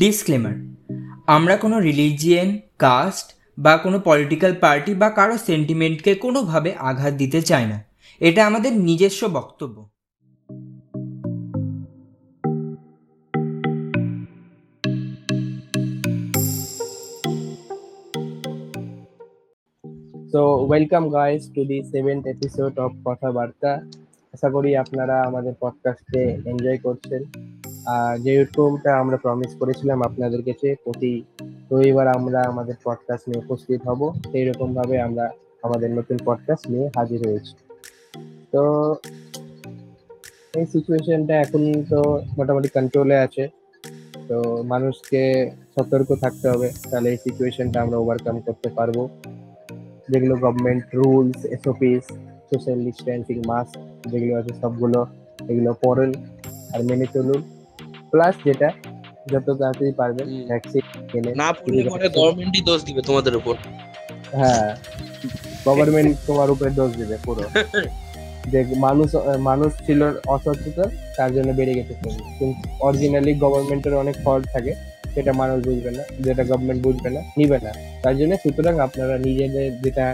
Disclaimer আমরা কোনো religion caste বা কোনো পলিটিক্যাল পার্টি বা কারও সেন্টিমেন্টকে কোনোভাবে আঘাত দিতে চাই না। এটা আমাদের নিজস্ব বক্তব্য। So welcome guys to the seventh episode of কথাবার্তা আশা করি আপনারা আমাদের পডকাস্টে এনজয় করছেন। যেরকমটা আমরা প্রমিস করেছিলাম আপনাদের কাছে, প্রতি রবিবার আমরা আমাদের পডকাস্ট নিয়ে উপস্থিত হব। সেই রকম ভাবে আমরা আমাদের নতুন পডকাস্ট নিয়ে হাজির হয়েছি। তো এই সিচুয়েশনটা এখন তো মোটামুটি কন্ট্রোলে আছে। তো মানুষকে সতর্ক থাকতে হবে, তাহলে এই সিচুয়েশনটা আমরা ওভারকাম করতে পারব। যেগুলো government rules SOPs social distancing mask যেগুলো আছে সবগুলো, এগুলো পড়েন আর মেনে চলুন। প্লাস যেটা যত তাড়াতাড়ি পারবেন হুম। ভ্যাকসিন এনে না পড়লে পরে গভর্নমেন্টই দোষ দিবে তোমাদের উপর। হ্যাঁ গভর্নমেন্ট তোমার উপরে দোষ দেবে পুরো। যে মানুষ মানুষ ছিল অসচেতন তার জন্য বেড়ে গেছে কিন্তু অরিজিনালি গভর্নমেন্টের অনেক ফল্ট থাকে সেটা মানুষ বুঝবে না যেটা গভর্নমেন্ট বুঝবে না নিবে না। তার জন্য সুতরাং আপনারা নিজেদের যেটা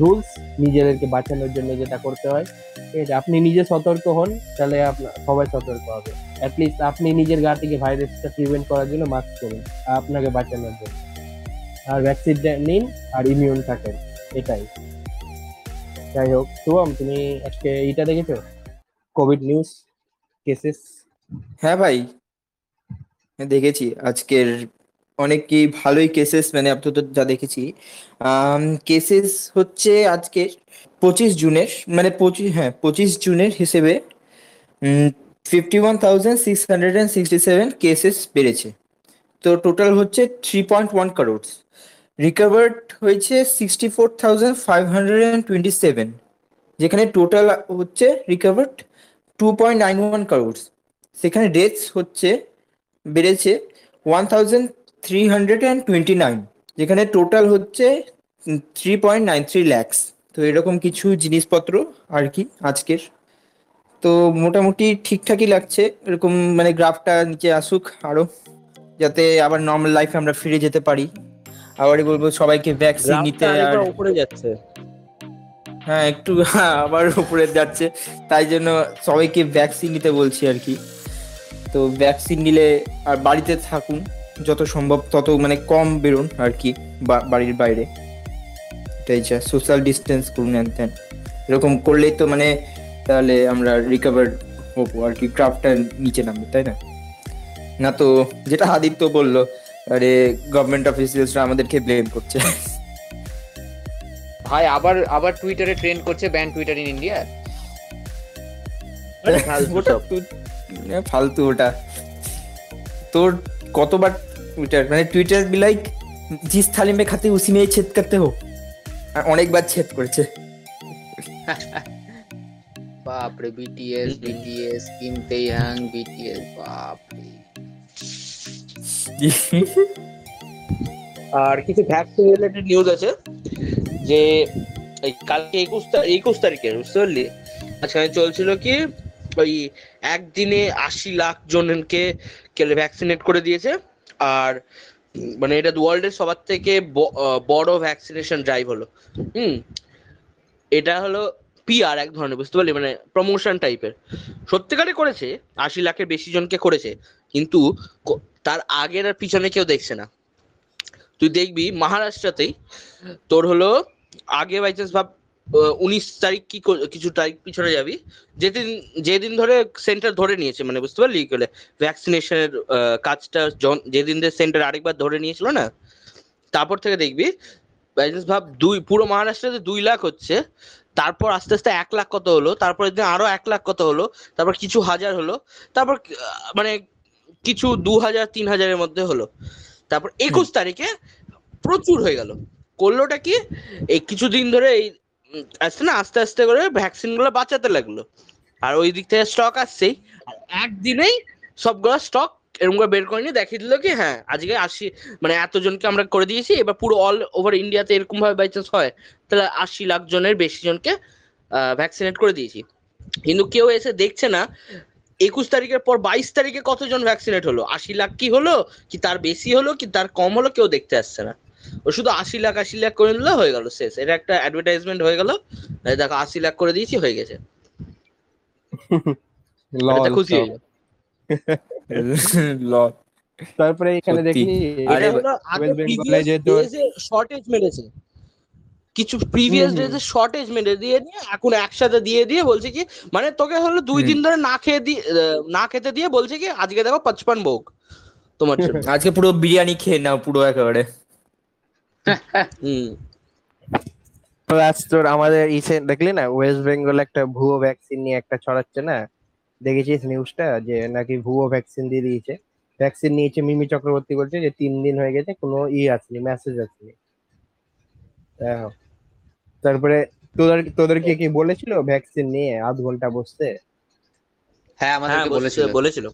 রুলস নিজেদেরকে বাঁচানোর জন্য যেটা করতে হয়। ঠিক আছে, আপনি নিজে সতর্ক হন, তাহলে আপনার সবাই সতর্ক হবে। অ্যাটলিস্ট আপনি নিজের গা থেকে ভাইরাসটা প্রিভেন্ট করার জন্য মাস্ক করুন আপনাকে বাঁচানোর জন্য। আর ভ্যাকসিন নিন, আর ইমিউন থাকেন, এটাই। যাই হোক, শুভম, তুমি আজকে এইটা দেখেছ? কোভিড নিউজ কেসেস হ্যাঁ ভাই, দেখেছি। আজকের অনেক কি ভালোই কেসেস মানে আপাতত যা দেখেছি। কেসেস হচ্ছে আজকে পঁচিশ জুনের মানে পঁচিশ হ্যাঁ পঁচিশ জুনের হিসেবে fifty one thousand six hundred and sixty seven cases বেড়েছে। তো টোটাল হচ্ছে three point one crores recovered হয়েছে sixty four thousand five hundred and twenty seven যেখানে টোটাল হচ্ছে recovered two point nine one crores সেখানে ডেথস হচ্ছে, বেড়েছে one thousand three hundred and twenty nine যেখানে টোটাল হচ্ছে three point nine three lakhs তো এরকম কিছু জিনিসপত্র আর কি আজকের। তো মোটামুটি ঠিকঠাকই লাগছে এরকম মানে গ্রাফটা নিচে আসুক আরও যাতে আবার নর্মাল লাইফে আমরা ফিরে যেতে পারি। আবারই বলব সবাইকে ভ্যাকসিন নিতে আর উপরে যাচ্ছে। হ্যাঁ একটু আবার উপরে যাচ্ছে। তাই জন্য সবাইকে ভ্যাকসিন নিতে বলছি আর কি। তো ভ্যাকসিন নিলে আর বাড়িতে থাকুন। যত সম্ভব তত মানে কম বেরোন আর কি বা- বাড়ির বাইরে। এটাই যা সোশ্যাল ডিস্টেন্স করুন ত্যান এরকম করলেই তো মানে তাহলে আমরা রিকভার হব আর কি ক্রাফটটা নিচে নামবে তাই না? না তো যেটা আদিত্য বলল আরে গভর্নমেন্ট অফিসিয়ালসরা আমাদেরকে ব্লেম করছে। ভাই আবার আবার টুইটারে ট্রেন্ড করছে ব্যান টুইটার ইন ইন্ডিয়া তুই- ফালতু ওটা। তোর কতবার টুইটার মানে টুইটার বি লাইক জিস থালি মে খাতে উসি में ही छेद करते हो আর অনেকবার ছেদ করেছে বাপ রে BTS BTS Kim Taehyung BTS বাপ রে আর কিছু ভ্যাকসিন রিলেটেড নিউজ আছে যে এই কালকে একুশ একুশ তারিখে বুঝতে পারলি মাঝখানে চলছিল কি ওই একদিনে আশি লাখ জনকে ভ্যাকসিনেট করে দিয়েছে। আর মানে এটা ওয়ার্ল্ডের সবার থেকে বড় ভ্যাকসিনেশন ড্রাইভ হলো। হুম? এটা হলো পিআর এক ধরনের, বুঝতে পারলি? মানে প্রমোশন টাইপের সত্যিকারে করেছে, আশি লাখের বেশি জনকে করেছে, কিন্তু তার আগের আর পিছনে কেউ দেখছে না। তুই দেখবি, মহারাষ্ট্রতেই তোর হলো আগে বাই চান্স ভাব উনিশ তারিখ কি কিছু তারিখ পিছনে যাবি। যেদিন যেদিন ধরে সেন্টার ধরে নিয়েছে মানে বুঝতে পারলি? গেলে ভ্যাকসিনেশনের কাজটা যেদিন সেন্টার আরেকবার ধরে নিয়েছিল না, তারপর থেকে দেখবি ভাব দুই, পুরো মহারাষ্ট্রতে দুই লাখ হচ্ছে, তারপর আস্তে আস্তে এক লাখ কত হলো তারপর দিন আরও এক লাখ কত হলো, তারপর কিছু হাজার হলো, তারপর মানে কিছু দু হাজার, তিন হাজারের মধ্যে হলো। তারপর একুশ তারিখে প্রচুর হয়ে গেল। করলোটা কি? এই কিছুদিন ধরে এই আসছে না, আস্তে আস্তে করে ভ্যাকসিনগুলো বাঁচাতে লাগল। আর ওই দিক থেকে স্টক আসছেই। আর একদিনেই সবগুলো স্টক এরকম করে বের করে নিয়ে দেখিয়ে দিল কি হ্যাঁ আজকে আশি মানে এতজনকে আমরা করে দিয়েছি, এবার পুরো অল ওভার ইন্ডিয়াতে এরকম ভাবে বাই চান্স হয়, তাহলে আশি লাখ জনের বেশি জনকে ভ্যাকসিনেট করে দিয়েছি। কিন্তু কেউ এসে দেখছে না, একুশ তারিখের পর বাইশ তারিখে কতজন ভ্যাকসিনেট হলো? আশি লাখ কি হলো? কি তার বেশি হলো? কি তার কম হলো? কেউ দেখতে আসছে না। ও শুধু আশি লাখ আশি লাখ করে নিলে হয়ে গেল শেষ। এটা একটা অ্যাডভার্টাইজমেন্ট হয়ে গেল। দেখো আশি লাখ করে দিয়েছি হয়ে গেছে। খুশি হয়ে। তারপরে এখানে দেখি শর্টেজ মেরেছে। কিছু প্রিভিয়াস। ডেজে শর্টেজ মেরে দিয়ে নিয়ে এখন একসাথে দিয়ে দিয়ে বলছে কি মানে তোকে হলো দুই দিন ধরে না খেয়ে দিয়ে না খেতে দিয়ে বলছে কি আজকে দেখো পঁচপান ভোগ। তোমার আজকে পুরো বিরিয়ানি খেয়ে নাও পুরো একেবারে। প্লাস তোর আমাদের ইসে দেখলি না ওয়েস্ট বেঙ্গল একটা ভুয়ো ভ্যাকসিন নিয়ে একটা ছড়াচ্ছে না? দেখেছিস নিউজটা যে নাকি ভুয়ো ভ্যাকসিন দিয়ে দিয়েছে? ভ্যাকসিন নিয়েছে মিমি চক্রবর্তী বলছে যে তিন দিন হয়ে গেছে কোনো ই আসেনি মেসেজ আসেনি। তারপরে তোদের তোদেরকে কি বলেছিল ভ্যাকসিন নিয়ে আধ ঘণ্টা বসতে? হ্যাঁ হ্যাঁ আমাদেরকে বলেছিল বলেছিল। বলেছিল।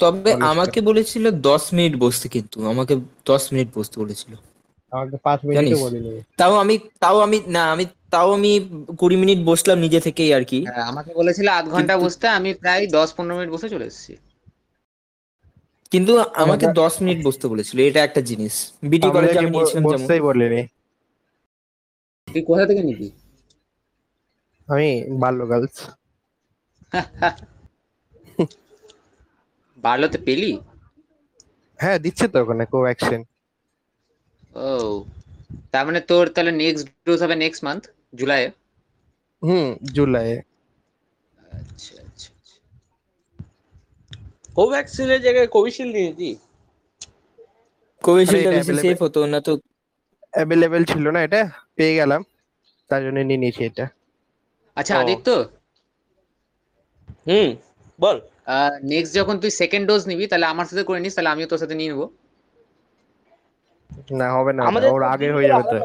তবে আমাকে বলেছিল দশ মিনিট বসতে কিন্তু আমাকে দশ মিনিট বসতে বলেছিল। আমাকে পাঁচ মিনিটও বলিনি। তাও আমি তাও আমি না আমি তাও আমি কুড়ি মিনিট বসলাম নিজে থেকেই আর কি। হ্যাঁ আমাকে বলেছিল আধ ঘণ্টা কিন্তু- বসতে আমি প্রায় দশ পনেরো মিনিট বসে চলে এসেছি। কিন্তু আমাকে দশ মিনিট বসতে বলেছিল এটা একটা জিনিস। বিটি কলেজে আমি নিয়েছিলাম যেমন। বলিনি। তুই কোথা থেকে নিবি? আমি বাল্য গার্লস বাড়লোতে পেলি? হ্যাঁ দিচ্ছে তো ওখানে কোভ্যাক্সিন ও তার মানে তোর তাহলে নেক্সট ডোজ হবে নেক্সট মান্থ জুলাইয়ে? হুম জুলাই আচ্ছা আচ্ছা আচ্ছা। কোভ্যাক্সিনের জায়গায় কোভিশিল্ড নিয়েছি। কোভিশিল্ডটা এটা বেশি সেফ হতো না তো অ্যাভেলেবেল ছিল না এটা পেয়ে গেলাম। তার জন্য নিয়ে নিয়েছি এটা। আচ্ছা আদিত্য? হুম বল। নেক্সট যখন তুই সেকেন্ড ডোজ নিবি তাহলে আমার সাথে করে নিস তাহলে আমিও তোর সাথে নিয়ে নেব। না হবে না ওর আগে হয়ে যাবে তো।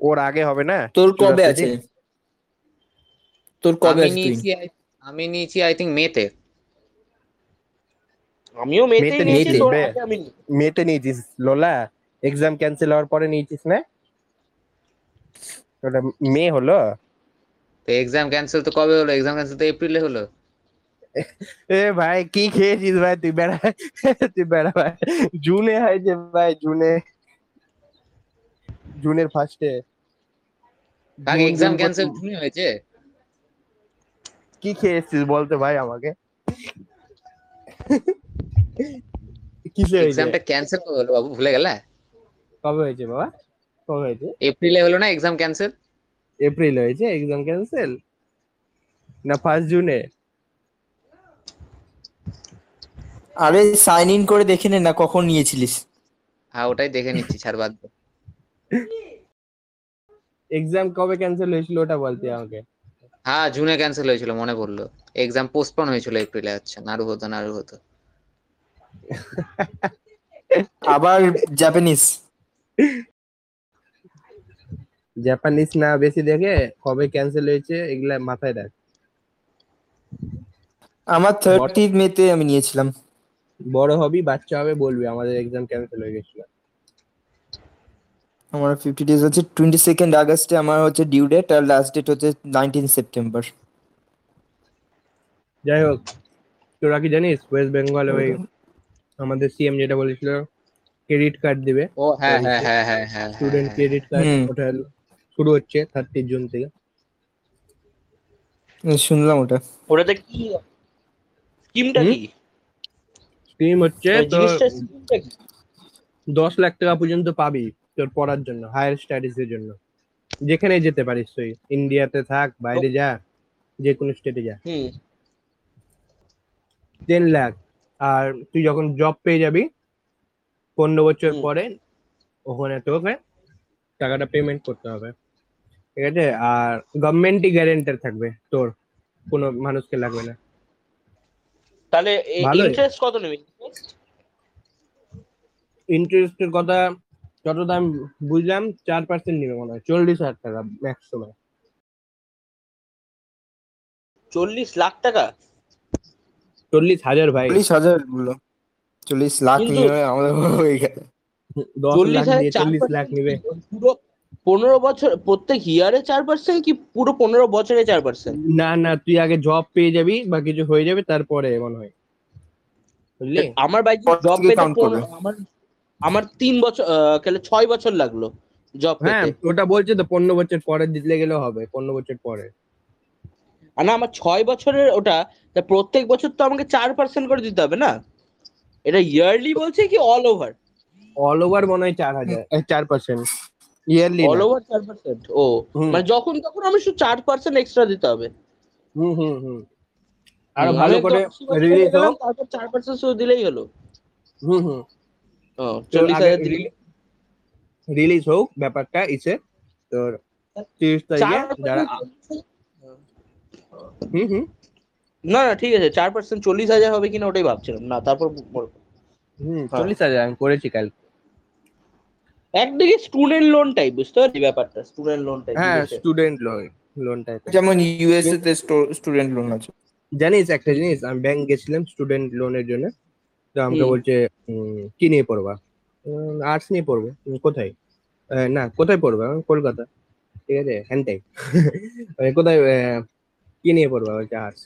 ওর আগে হবে না? তোর কবে আছে? তোর কবে আমি আছে নিয়েছি আমি নিয়েছি আই থিঙ্ক মেতে আমিও মেতে নিয়েছি নিয়েছি, তোর আগে আমি মেতে নিয়েছিস লোলা? এক্সাম ক্যান্সেল হওয়ার পরে নিয়েছিস না? ওটা মে হলো? তো এক্সাম ক্যান্সেল তো কবে হলো? এক্সাম ক্যান্সেল তো এপ্রিলে হলো। এ ভাই কি খেয়েছিস ভাই? তুই বেড়া তুই বেড়া ভাই। জুনে হয়েছে ভাই জুনে। জুনের ফার্স্টে আগে এক্সাম ক্যান্সেল জুনে হয়েছে? কি খেয়েছিস বলতে ভাই আমাকে? কিসে হয়েছে? এক্সামটা ক্যান্সেল কবে হলো বাবু? ভুলে গেলে? কবে হয়েছে বাবা? কবে হয়েছে? এপ্রিলে হলো না এক্সাম ক্যান্সেল এপ্রিল হয়েছে এক্সাম ক্যান্সেল না ফার্স্ট জুনে? আরে সাইন ইন করে দেখে নে না কখন নিয়েছিলিস। হ্যাঁ ওটাই দেখে নিচ্ছি ছাড় বাদ দে। এক্সাম কবে ক্যান্সেল হয়েছিল ওটা বলতে আমাকে। হ্যাঁ জুনে ক্যান্সেল হয়েছিল মনে পড়ল। এক্সাম পোস্টপন হয়েছিল এপ্রিলে আচ্ছা নাড়ু হতো নাড়ু হতো। আবার জাপানিজ জাপানিজ না বেশি দেখে কবে ক্যান্সেল হয়েছে এগুলা মাথায় রাখ। আমার থার্টি মেতে আমি নিয়েছিলাম। বড় হবি বাচ্চা হবে বলবি। আমাদের এক্সাম ক্যান্সেল হয়ে গেছিল। আমার ফিফটি ডেজ হচ্ছে টোয়েন্টি সেকেন্ড আগস্টে আমার হচ্ছে ডিউ ডেট আর লাস্ট ডেট হচ্ছে নাইনটিন সেপ্টেম্বর যাই হোক তোরা কি জানিস ওয়েস্ট বেঙ্গলে ওই আমাদের সিএম যেটা বলেছিল ক্রেডিট কার্ড দিবে। ও হ্যাঁ হ্যাঁ হ্যাঁ হ্যাঁ হ্যাঁ স্টুডেন্ট ক্রেডিট কার্ড ওটা শুরু হচ্ছে থার্টি জুন থেকে। শুনলাম ওটা। ওটাতে কি স্কিমটা কি? স্কিম হচ্ছে দশ লাখ টাকা পর্যন্ত পাবি তোর পড়ার জন্য হায়ার স্টাডিজ এর জন্য। যেখানে যেতে পারিস তুই ইন্ডিয়াতে থাক বাইরে যা যে কোনো স্টেটে যা। টেন লাখ। আর তুই যখন জব পেয়ে যাবি পনেরো বছর পরে ওখানে তোকে টাকাটা পেমেন্ট করতে হবে। ঠিক আছে? আর গভর্নমেন্টই গ্যারেন্টার থাকবে তোর কোনো মানুষকে লাগবে না। তাহলে ইন্টারেস্ট কত নেবে? ইন্টারেস্টের কথা যত দাম বুঝলাম চার পার্সেন্ট নিবে মনে হয়। চল্লিশ হাজার টাকা ম্যাক্সিমাম চল্লিশ লাখ টাকা? চল্লিশ হাজার ভাই। চল্লিশ হাজার বলল। চল্লিশ লাখ নিয়ে আমাদের হয়ে। গেল চল্লিশ লাখ নিবে। পুরো পনেরো বছর প্রত্যেক ইয়ারে চার পার্সেন্ট কি পুরো পনেরো বছরে চার পার্সেন্ট না না তুই আগে জব পেয়ে যাবি বা কিছু হয়ে যাবে তারপরে মনে হয়। বুঝলি? আমার বাইক জব পেতে আমার আমার তিন বছর আহ, ছয় বছর লাগল জব হ্যাঁ ওটা বলছে তো পনেরো বছর পরে দিলে গেলে হবে পনেরো বছর পরে। আর না আমার ছয় বছরের ওটা প্রত্যেক বছর তো আমাকে চার পার্সেন্ট করে দিতে হবে না? এটা ইয়ারলি বলছে কি অল ওভার অল ওভার মনে হয় চার হাজার চার পার্সেন্ট ইয়ারলি অল ওভার চার পার্সেন্ট ও মানে যখন তখন আমি শুধু এক্সট্রা দিতে হবে। হুম হুম হুম। আরও ভালো করে রিলিজ হয়ে হোক তারপর শুধু দিলেই হলো। হুম হুম। ও, চল্লিশ হাজার রিলিজ হোক ব্যাপারটা ইসে তোর তিরিশ তারিখে যারা হুম হুম। না না ঠিক আছে চার পার্সেন্ট চল্লিশ হাজার হবে কিনা ওটাই ভাবছিলাম। না তারপর। হুম হ্যাঁ। চল্লিশ হাজার আমি করেছি কাল একদিকে স্টুডেন্ট লোন টাইপ বুঝতে পারছি ব্যাপারটা? স্টুডেন্ট লোন টাইপ হ্যাঁ স্টুডেন্ট লোন লোন টাইপ যেমন ইউএসএ তে স্টুডেন্ট লোন আছে। জানিস একটা জিনিস আমি ব্যাংক গেছিলাম স্টুডেন্ট লোনের জন্য। তো আমাকে বলছে উম, কি নিয়ে পড়বা? আর্টস নিয়ে পড়ব। কোথায়? আহ, না কোথায় পড়বা? আমি, কলকাতা। ঠিক আছে হ্যান্ডটাই কোথায় আহ, কি নিয়ে পড়বা? বলছে আর্টস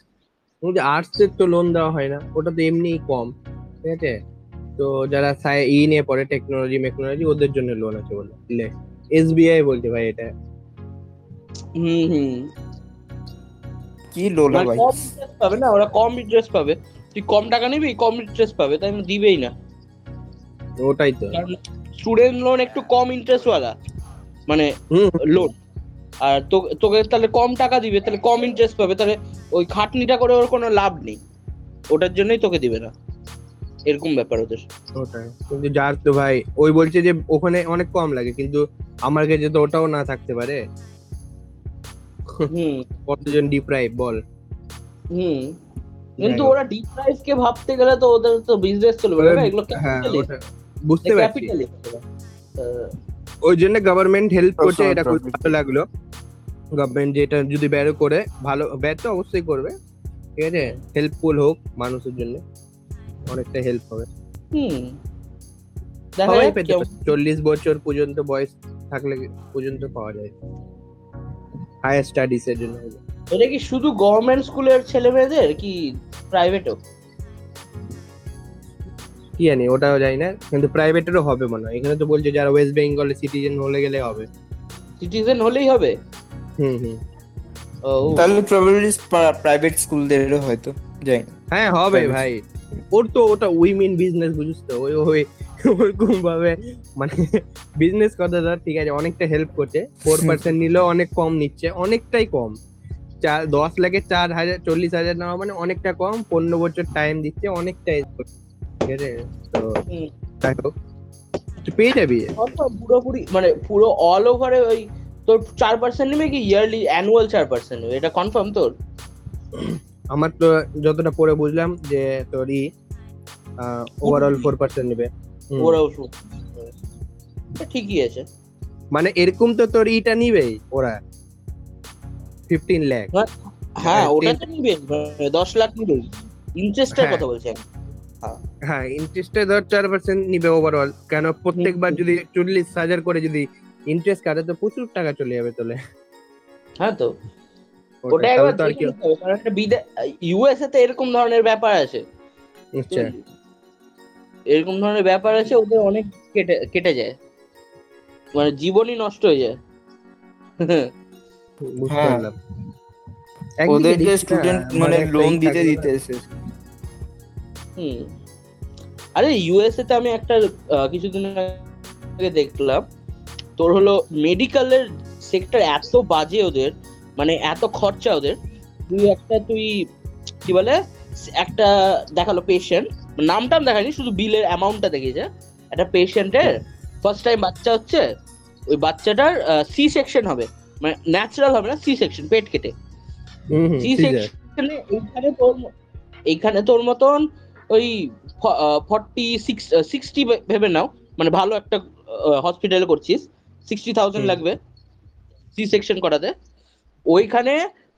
বলছে আর্টস এর তো লোন দেওয়া হয় না ওটা তো এমনিই কম। ঠিক আছে? তো যারা সাই- ই নিয়ে পড়ে টেকনোলজি মেকনোলজি ওদের জন্য লোন আছে বলে। এসবিআই বলছে ভাই এটা। হুম হুম। কি লোন মানে ভাই? পাবে না ওরা কম ইন্টারেস্ট পাবে। তুই কম টাকা নিবি কম ইন্টারেস্ট পাবে তাই দিবেই না। ওটাই তো। কারণ স্টুডেন্ট লোন একটু কম ইন্টারেস্ট ওয়ালা মানে হুম। লোন আর তো- তোকে তাহলে কম টাকা দিবে তাহলে কম ইন্টারেস্ট পাবে তাহলে ওই খাটনিটা করে ওর কোনো লাভ নেই। ওটার জন্যই তোকে দিবে না। এরকম ব্যাপার ওদের। ওটাই। কিন্তু যার তো ভাই ওই বলছে যে ওখানে অনেক কম লাগে কিন্তু আমার কাছে তো ওটাও না থাকতে পারে। হুম। কতজন ডিপ্রাইভ বল। হুম। কিন্তু ওরা ডিপ প্রাইস কে ভাবতে গেলে তো ওদের তো বিজনেস চলবে না এগুলো হ্যাঁ বুঝতে পারছি। ওই জন্য গভর্নমেন্ট হেল্প করছে এটা খুব ভালো লাগল। গভর্নমেন্ট যেটা যদি ব্যয় করে ভালো ব্যয় তো অবশ্যই করবে। ঠিক আছে? হেল্পফুল হোক মানুষের জন্য। অনেকটা হেল্প হবে। হুম। সবাই পেতে। চল্লিশ বছর পর্যন্ত বয়স থাকলে পর্যন্ত পাওয়া যায়। হায়ার স্টাডিজ এর জন্য। এটা কি শুধু গভর্নমেন্ট স্কুলের ছেলে মেয়েদের কি প্রাইভেটও কি জানি ওটাও জানি না। কিন্তু প্রাইভেটেরও হবে মনে হয়। এখানে তো বলছে যারা ওয়েস্ট বেঙ্গলে সিটিজেন হলে গেলে হবে। সিটিজেন হলেই হবে? হুম হুম। ও। তাহলে প্রবাবলি প্রাইভেট স্কুলদেরও হয়তো যাই না। হ্যাঁ হবে ভাই। ওর তো ওটা উইমেন বিজনেস বুঝিস তো? ওই ওই ওরকম ভাবে মানে বিজনেস কথা ধর ঠিক আছে অনেকটা হেল্প করছে। ফোর পার্সেন্ট নিলেও অনেক কম নিচ্ছে অনেকটাই কম। চার দশ লাখে চার হাজার চল্লিশ হাজার নেওয়া মানে অনেকটা কম পনেরো বছর টাইম দিচ্ছে অনেকটাই ঠিক আছে? তো যাই হোক তুই পেয়ে যাবি? পুরোপুরি মানে পুরো অল ওভারে ওই তোর চার পার্সেন্ট নেবে কি ইয়ারলি অ্যানুয়াল চার পার্সেন্ট নেবে? এটা কনফার্ম তোর? আমার তো যতটা পরে বুঝলাম যে তোর ই ওভারঅল ফোর পার্সেন্ট নেবে। ঠিকই আছে। মানে এরকম তো তোর ইটা নিবেই ওরা। ফিফটিন ল্যাক হ্যাঁ হ্যাঁ, ওটা তো নিবে দশ লাখ নিবে ইন্টারেস্টের হ্যাঁ। কথা বলছি হ্যাঁ। ইন্টারেস্টে ধর চার পার্সেন্ট নিবে ওভারঅল কেন প্রত্যেকবার যদি চল্লিশ হাজার করে যদি ইন্টারেস্ট কাটে তো প্রচুর টাকা চলে যাবে তোলে। হ্যাঁ তো। ওটা একবার দেখে নিতে হবে, কারণ একটা বিদে ইউএসএ তে এরকম ধরনের ব্যাপার আছে। আচ্ছা। এরকম ধরনের ব্যাপার আছে ওদের অনেক কেটে কেটে যায়। মানে জীবনই নষ্ট হয়ে যায়। হ্যাঁ। দেখছি না, স্টুডেন্ট মানে লোন দিতে দিতে। এসে হুম। আরে ইউএসএ তে আমি একটা কিছুদিন আগে দেখলাম তোর হলো মেডিকেলের সেক্টর এত বাজে ওদের মানে এত খরচা ওদের। তুই একটা তুই কি বলে একটা দেখাল পেশেন্ট নাম টাম দেখায়নি শুধু বিলের অ্যামাউন্টটা দেখিয়েছে। একটা পেশেন্টের ফার্স্ট টাইম বাচ্চা হচ্ছে ওই বাচ্চাটার সি সেকশন হবে। মানে ন্যাচারাল হবে না সি সেকশন পেট কেটে। সি সেকশনে এইখানে তোর এইখানে তোর মতন ওই ফর্টি সিক্স সিক্সটি ভেবে নাও। মানে ভালো একটা হসপিটালে করছিস। সিক্সটি থাউজেন্ড লাগবে সি সেকশন করাতে। ওইখানে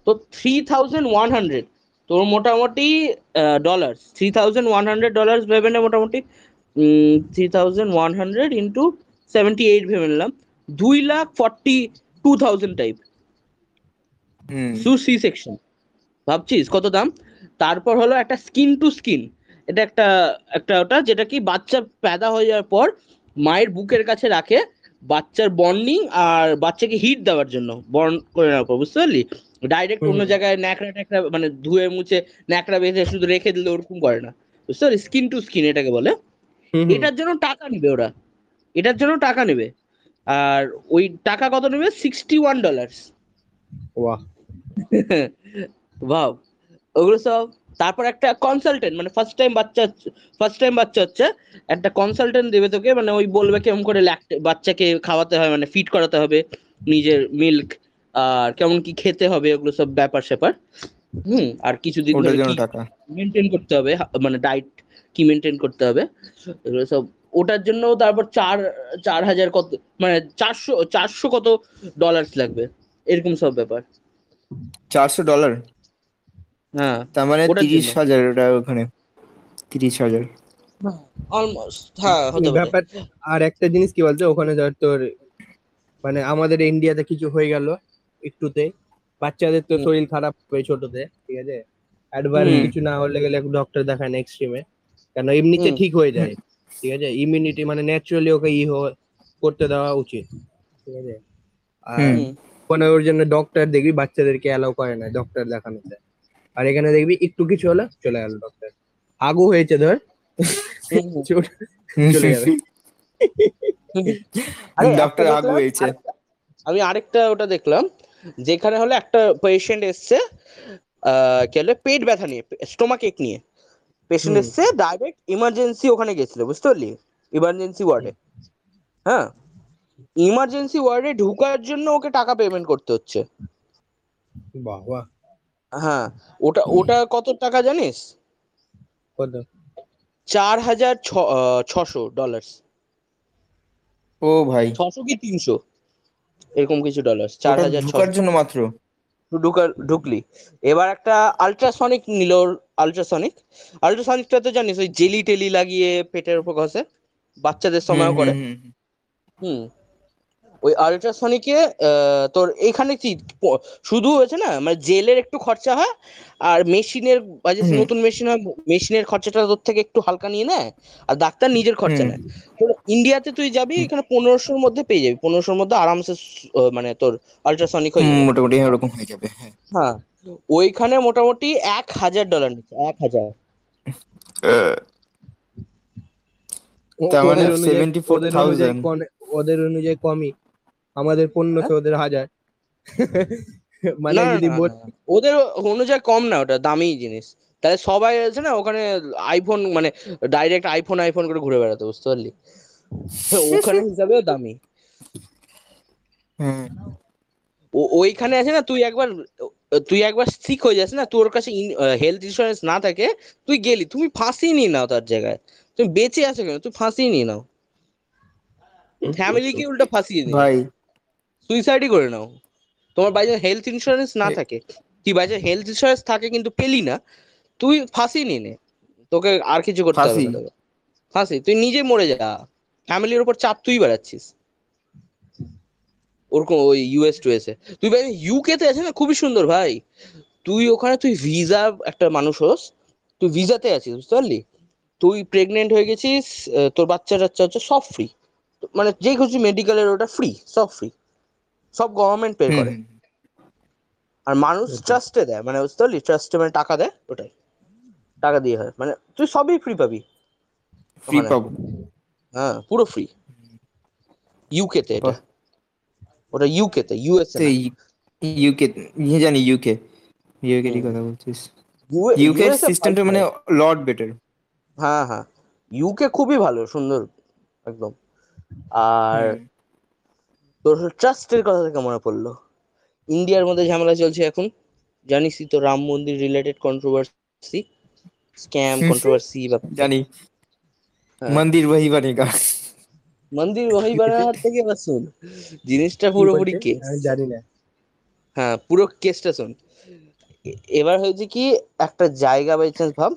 তো থ্রি থাউজেন্ড ওয়ান হান্ড্রেড তোর মোটামুটি dollar three thousand one hundred dollar ভেবে নে মোটামুটি three thousand one hundred into seventy eight ভেবে নিলাম দুই lakh forty two thousand type হুম। সু সি সেকশন ভাবছিস কত দাম? তারপর হলো একটা স্কিন টু স্কিন এটা একটা একটা ওটা যেটা কি বাচ্চা প্যাদা হয়ে যাওয়ার পর মায়ের বুকের কাছে রাখে বাচ্চার বন্ডিং আর বাচ্চাকে হিট দেওয়ার জন্য বর্ন করে নেওয়ার পর বুঝতে পারলি? ডাইরেক্ট অন্য জায়গায় ন্যাকড়া ট্যাকড়া মানে ধুয়ে মুছে ন্যাকড়া বেঁধে শুধু রেখে দিলে ওরকম করে না বুঝতে পারলি? স্কিন টু স্কিন এটাকে বলে। এটার জন্য টাকা নেবে ওরা। এটার জন্য টাকা নেবে। আর ওই টাকা কত নেবে? সিক্সটি ওয়ান ডলার্স ভাব ওগুলো সব তারপর একটা কনসালটেন্ট মানে ফার্স্ট টাইম বাচ্চা ফার্স্ট টাইম বাচ্চা হচ্ছে একটা কনসালটেন্ট দেবে তোকে মানে ওই বলবে কেমন করে বাচ্চাকে খাওয়াতে হয় মানে ফিট করাতে হবে নিজের মিল্ক আর কেমন কি খেতে হবে ওগুলো সব ব্যাপার স্যাপার। হুম আর কিছুদিন ধরে মেনটেন করতে হবে মানে ডায়েট কি মেনটেন করতে হবে এগুলো সব ওটার জন্য তারপর চার চার হাজার কত মানে চারশো চারশো কত ডলার্স লাগবে এরকম সব ব্যাপার। চারশো ডলার হ্যাঁ তার মানে তিরিশ হাজার ওটা ওখানে। তিরিশ হাজার। অলমোস্ট হ্যাঁ হতে পারে। ব্যাপার আর একটা জিনিস কি বলতো ওখানে ধর তোর মানে আমাদের ইন্ডিয়াতে কিছু হয়ে গেল একটুতে। বাচ্চাদের তো শরীর খারাপ হবে ছোটতে ঠিক আছে? অ্যাডভান্স কিছু না হলে গেলে ডক্টর দেখায় না এক্সট্রিমে কেন এমনিতে ঠিক হয়ে যায় ঠিক আছে? ইমিউনিটি মানে ন্যাচারালি ওকে ই হ- করতে দেওয়া উচিত ঠিক আছে? আর। ওখানে ওর জন্য ডক্টর দেখবি বাচ্চাদেরকে অ্যালাউ করে না ডক্টর দেখানোতে। আর এখানে দেখবি একটু কিছু হলো চলে গেল ডক্টর আগু হয়েছে ধর। চলে- যাবে ডক্টর আগু হয়েছে। আমি আরেকটা ওটা দেখলাম যেখানে হলো একটা পেশেন্ট এসছে আহ, কি হলো পেট ব্যথা নিয়ে স্টোমাক এক নিয়ে। পেশেন্ট এসছে ডাইরেক্ট ইমার্জেন্সি ওখানে গেছিল বুঝতে পারলি? ইমার্জেন্সি ওয়ার্ডে হ্যাঁ? ইমার্জেন্সি ওয়ার্ডে ঢুকার জন্য ওকে টাকা পেমেন্ট করতে হচ্ছে। বাহ বাহ হ্যাঁ ওটা ওটা কত টাকা জানিস? কত? চার হাজার ছশো ডলার ও ভাই। ছশো কি তিনশো? এরকম কিছু ডলার চার হাজার ঢোকার জন্য মাত্র? ঢুকার ঢুকলি। এবার একটা আল্ট্রাসনিক নিল আল্ট্রাসনিক আল্ট্রাসনিকটা তো জানিস ওই জেলি টেলি লাগিয়ে পেটের উপর ঘষে বাচ্চাদের সময়ও করে। হুম। ওই আল্ট্রাসনিকে তোর এখানে কি শুধু হয়েছে না মানে জেলের একটু খরচা হয় আর মেশিনের হুম। নতুন মেশিন হয় মেশিনের খরচাটা তোর থেকে একটু হালকা নিয়ে নেয় আর ডাক্তার নিজের খরচা নেয়। তোর ইন্ডিয়াতে তুই যাবি এখানে পনেরোশোর মধ্যে পেয়ে যাবি পনেরোশোর মধ্যে আরামসে মানে তোর আল্ট্রাসনিক হয়ে যাবে। মোটামুটি ওরকম হয়ে যাবে হ্যাঁ। হ্যাঁ ওইখানে মোটামুটি এক হাজার ডলার নিচ্ছে এক হাজার। তার মানে ওদের অনুযায়ী- 74,000 ওদের অনুযায়ী কনে- ওদের অনুযায়ী কমই। আমাদের পণ্যতে ওদের হাজার। মানে হ্যাঁ? যদি ওদের অনুযায়ী কম না ওটা দামি জিনিস। তাহলে সবাই আছে না ওখানে আইফোন মানে ডাইরেক্ট আইফোন আইফোন করে ঘুরে বেড়াতে বুঝতে পারলি? ওখানে হিসাবেও দামি। হ্যাঁ ও- ওইখানে আছে না তুই একবার তুই একবার ঠিক হয়ে যাস না তোর কাছে হেলথ ইন্স্যুরেন্স না থাকে তুই গেলি তুমি ফাঁসি নিয়ে নাও তার জায়গায়। তুমি বেঁচে আছো কেন তুই ফাঁসি নিয়ে নাও। ফ্যামিলিকে উল্টা ফাঁসিয়ে দিই ভাই সুইসাইডই করে নাও। তোমার বাইরে হেলথ ইন্স্যুরেন্স না এ- থাকে। কি বাইরে হেলথ ইন্স্যুরেন্স থাকে কিন্তু পেলি না তুই ফাঁসি নিয়ে নে। তোকে আর কিছু করতে হবে ফাঁসি? না ফাঁসি। তুই নিজে মরে যা। ফ্যামিলির উপর চাপ তুই বাড়াচ্ছিস। ওরকম ওই ইউএস টুএস এ। তুই ভাই ইউকে তে আছে না? খুবই সুন্দর ভাই। তুই ওখানে তুই ভিসা একটা মানুষ হোস। তুই ভিসাতে আছিস বুঝতে পারলি? তুই প্রেগনেন্ট হয়ে গেছিস তোর বাচ্চা টাচ্চা হচ্ছে সব ফ্রি মানে যে কিছু মেডিকেলের ওটা ফ্রি সব ফ্রি সব গভর্নমেন্ট পে করে। আর মানুষ। ট্রাস্টে দেয় মানে বুঝতে পারলি? ট্রাস্টে মানে টাকা দেয় ওটাই। টাকা দিয়ে হয়। মানে তুই সবই ফ্রি পাবি। ফ্রি ওখানে। পাবো। হ্যাঁ পুরো ফ্রি ইউকে তে এটা। ওটা ইউকে তে ইউএসএ তো ইউকে ইয়ে জানি ইউকে ইউকে এর কথা বলছিস। ইউকে সিস্টেমটা মানে লট বেটার হ্যাঁ হ্যাঁ। ইউকে খুবই ভালো সুন্দর একদম। আর ট্রাস্টের কথা থেকে মনে পড়ল। ইন্ডিয়ার মধ্যে ঝামেলা চলছে এখন। জানিসই তো রাম মন্দির রিলেটেড কন্ট্রোভার্সি স্ক্যাম কন্ট্রোভার্সি বা জানি। হ্যাঁ। মন্দির ওহি বানিকা মন্দির ওহি বানানোর থেকে বা শুন। জিনিসটা পুরোপুরি কে জানি না। হ্যাঁ পুরো কেসটা শুন। এবার হয়েছে কি একটা জায়গা বাই চান্স ভাব।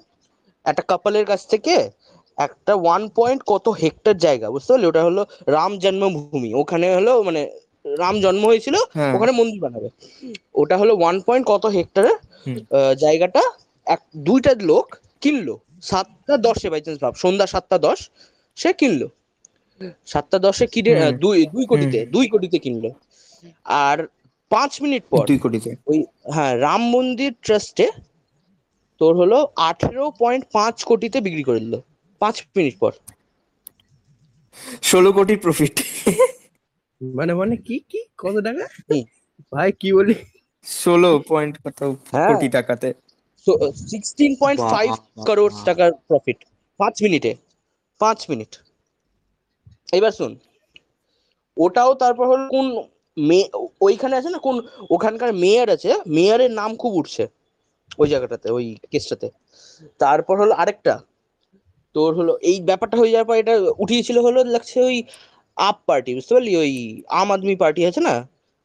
একটা কাপলের কাছ থেকে একটা ওয়ান পয়েন্ট কত হেক্টর জায়গা বুঝতে পারলি? ওটা হলো রাম জন্মভূমি। ওখানে হলো মানে রাম জন্ম হয়েছিল হ্যাঁ। ওখানে মন্দির বানাবে। ওটা হলো ওয়ান পয়েন্ট কত হেক্টরের জায়গাটা? এক দুইটা লোক কিনলো। সাতটা দশে বাই চান্স ভাব সন্ধ্যা সাতটা দশ সে কিনলো। সাতটা দশে কিনে দুই দুই কোটিতে দুই কোটিতে কিনলো। আর পাঁচ মিনিট পর দুই কোটিতে। ওই হ্যাঁ রাম মন্দির ট্রাস্টে তোর হলো আঠেরো পয়েন্ট পাঁচ কোটিতে বিক্রি করে দিল। পাঁচ মিনিট পর। ষোলো কোটি প্রফিট মানে মানে কি কি? কত টাকা? ভাই কি বলি? ষোলো পয়েন্ট কত হ্যাঁ। কোটি টাকাতে? সিক্সটিন পয়েন্ট ফাইভ করোড় টাকার প্রফিট পাঁচ মিনিটে। পাঁচ মিনিট। এবার শুন। ওটাও তারপর হলো কোন মে ওইখানে আছে না কোন ওখানকার মেয়র আছে মেয়রের নাম খুব উঠছে। ওই জায়গাটাতে ওই কেসটাতে তারপর হলো আরেকটা। তোর হলো এই ব্যাপারটা হয়ে যাওয়ার পর এটা উঠিয়েছিল হলো লাগছে ওই আপ পার্টি বুঝতে পারলি? ওই আম আদমি পার্টি আছে না?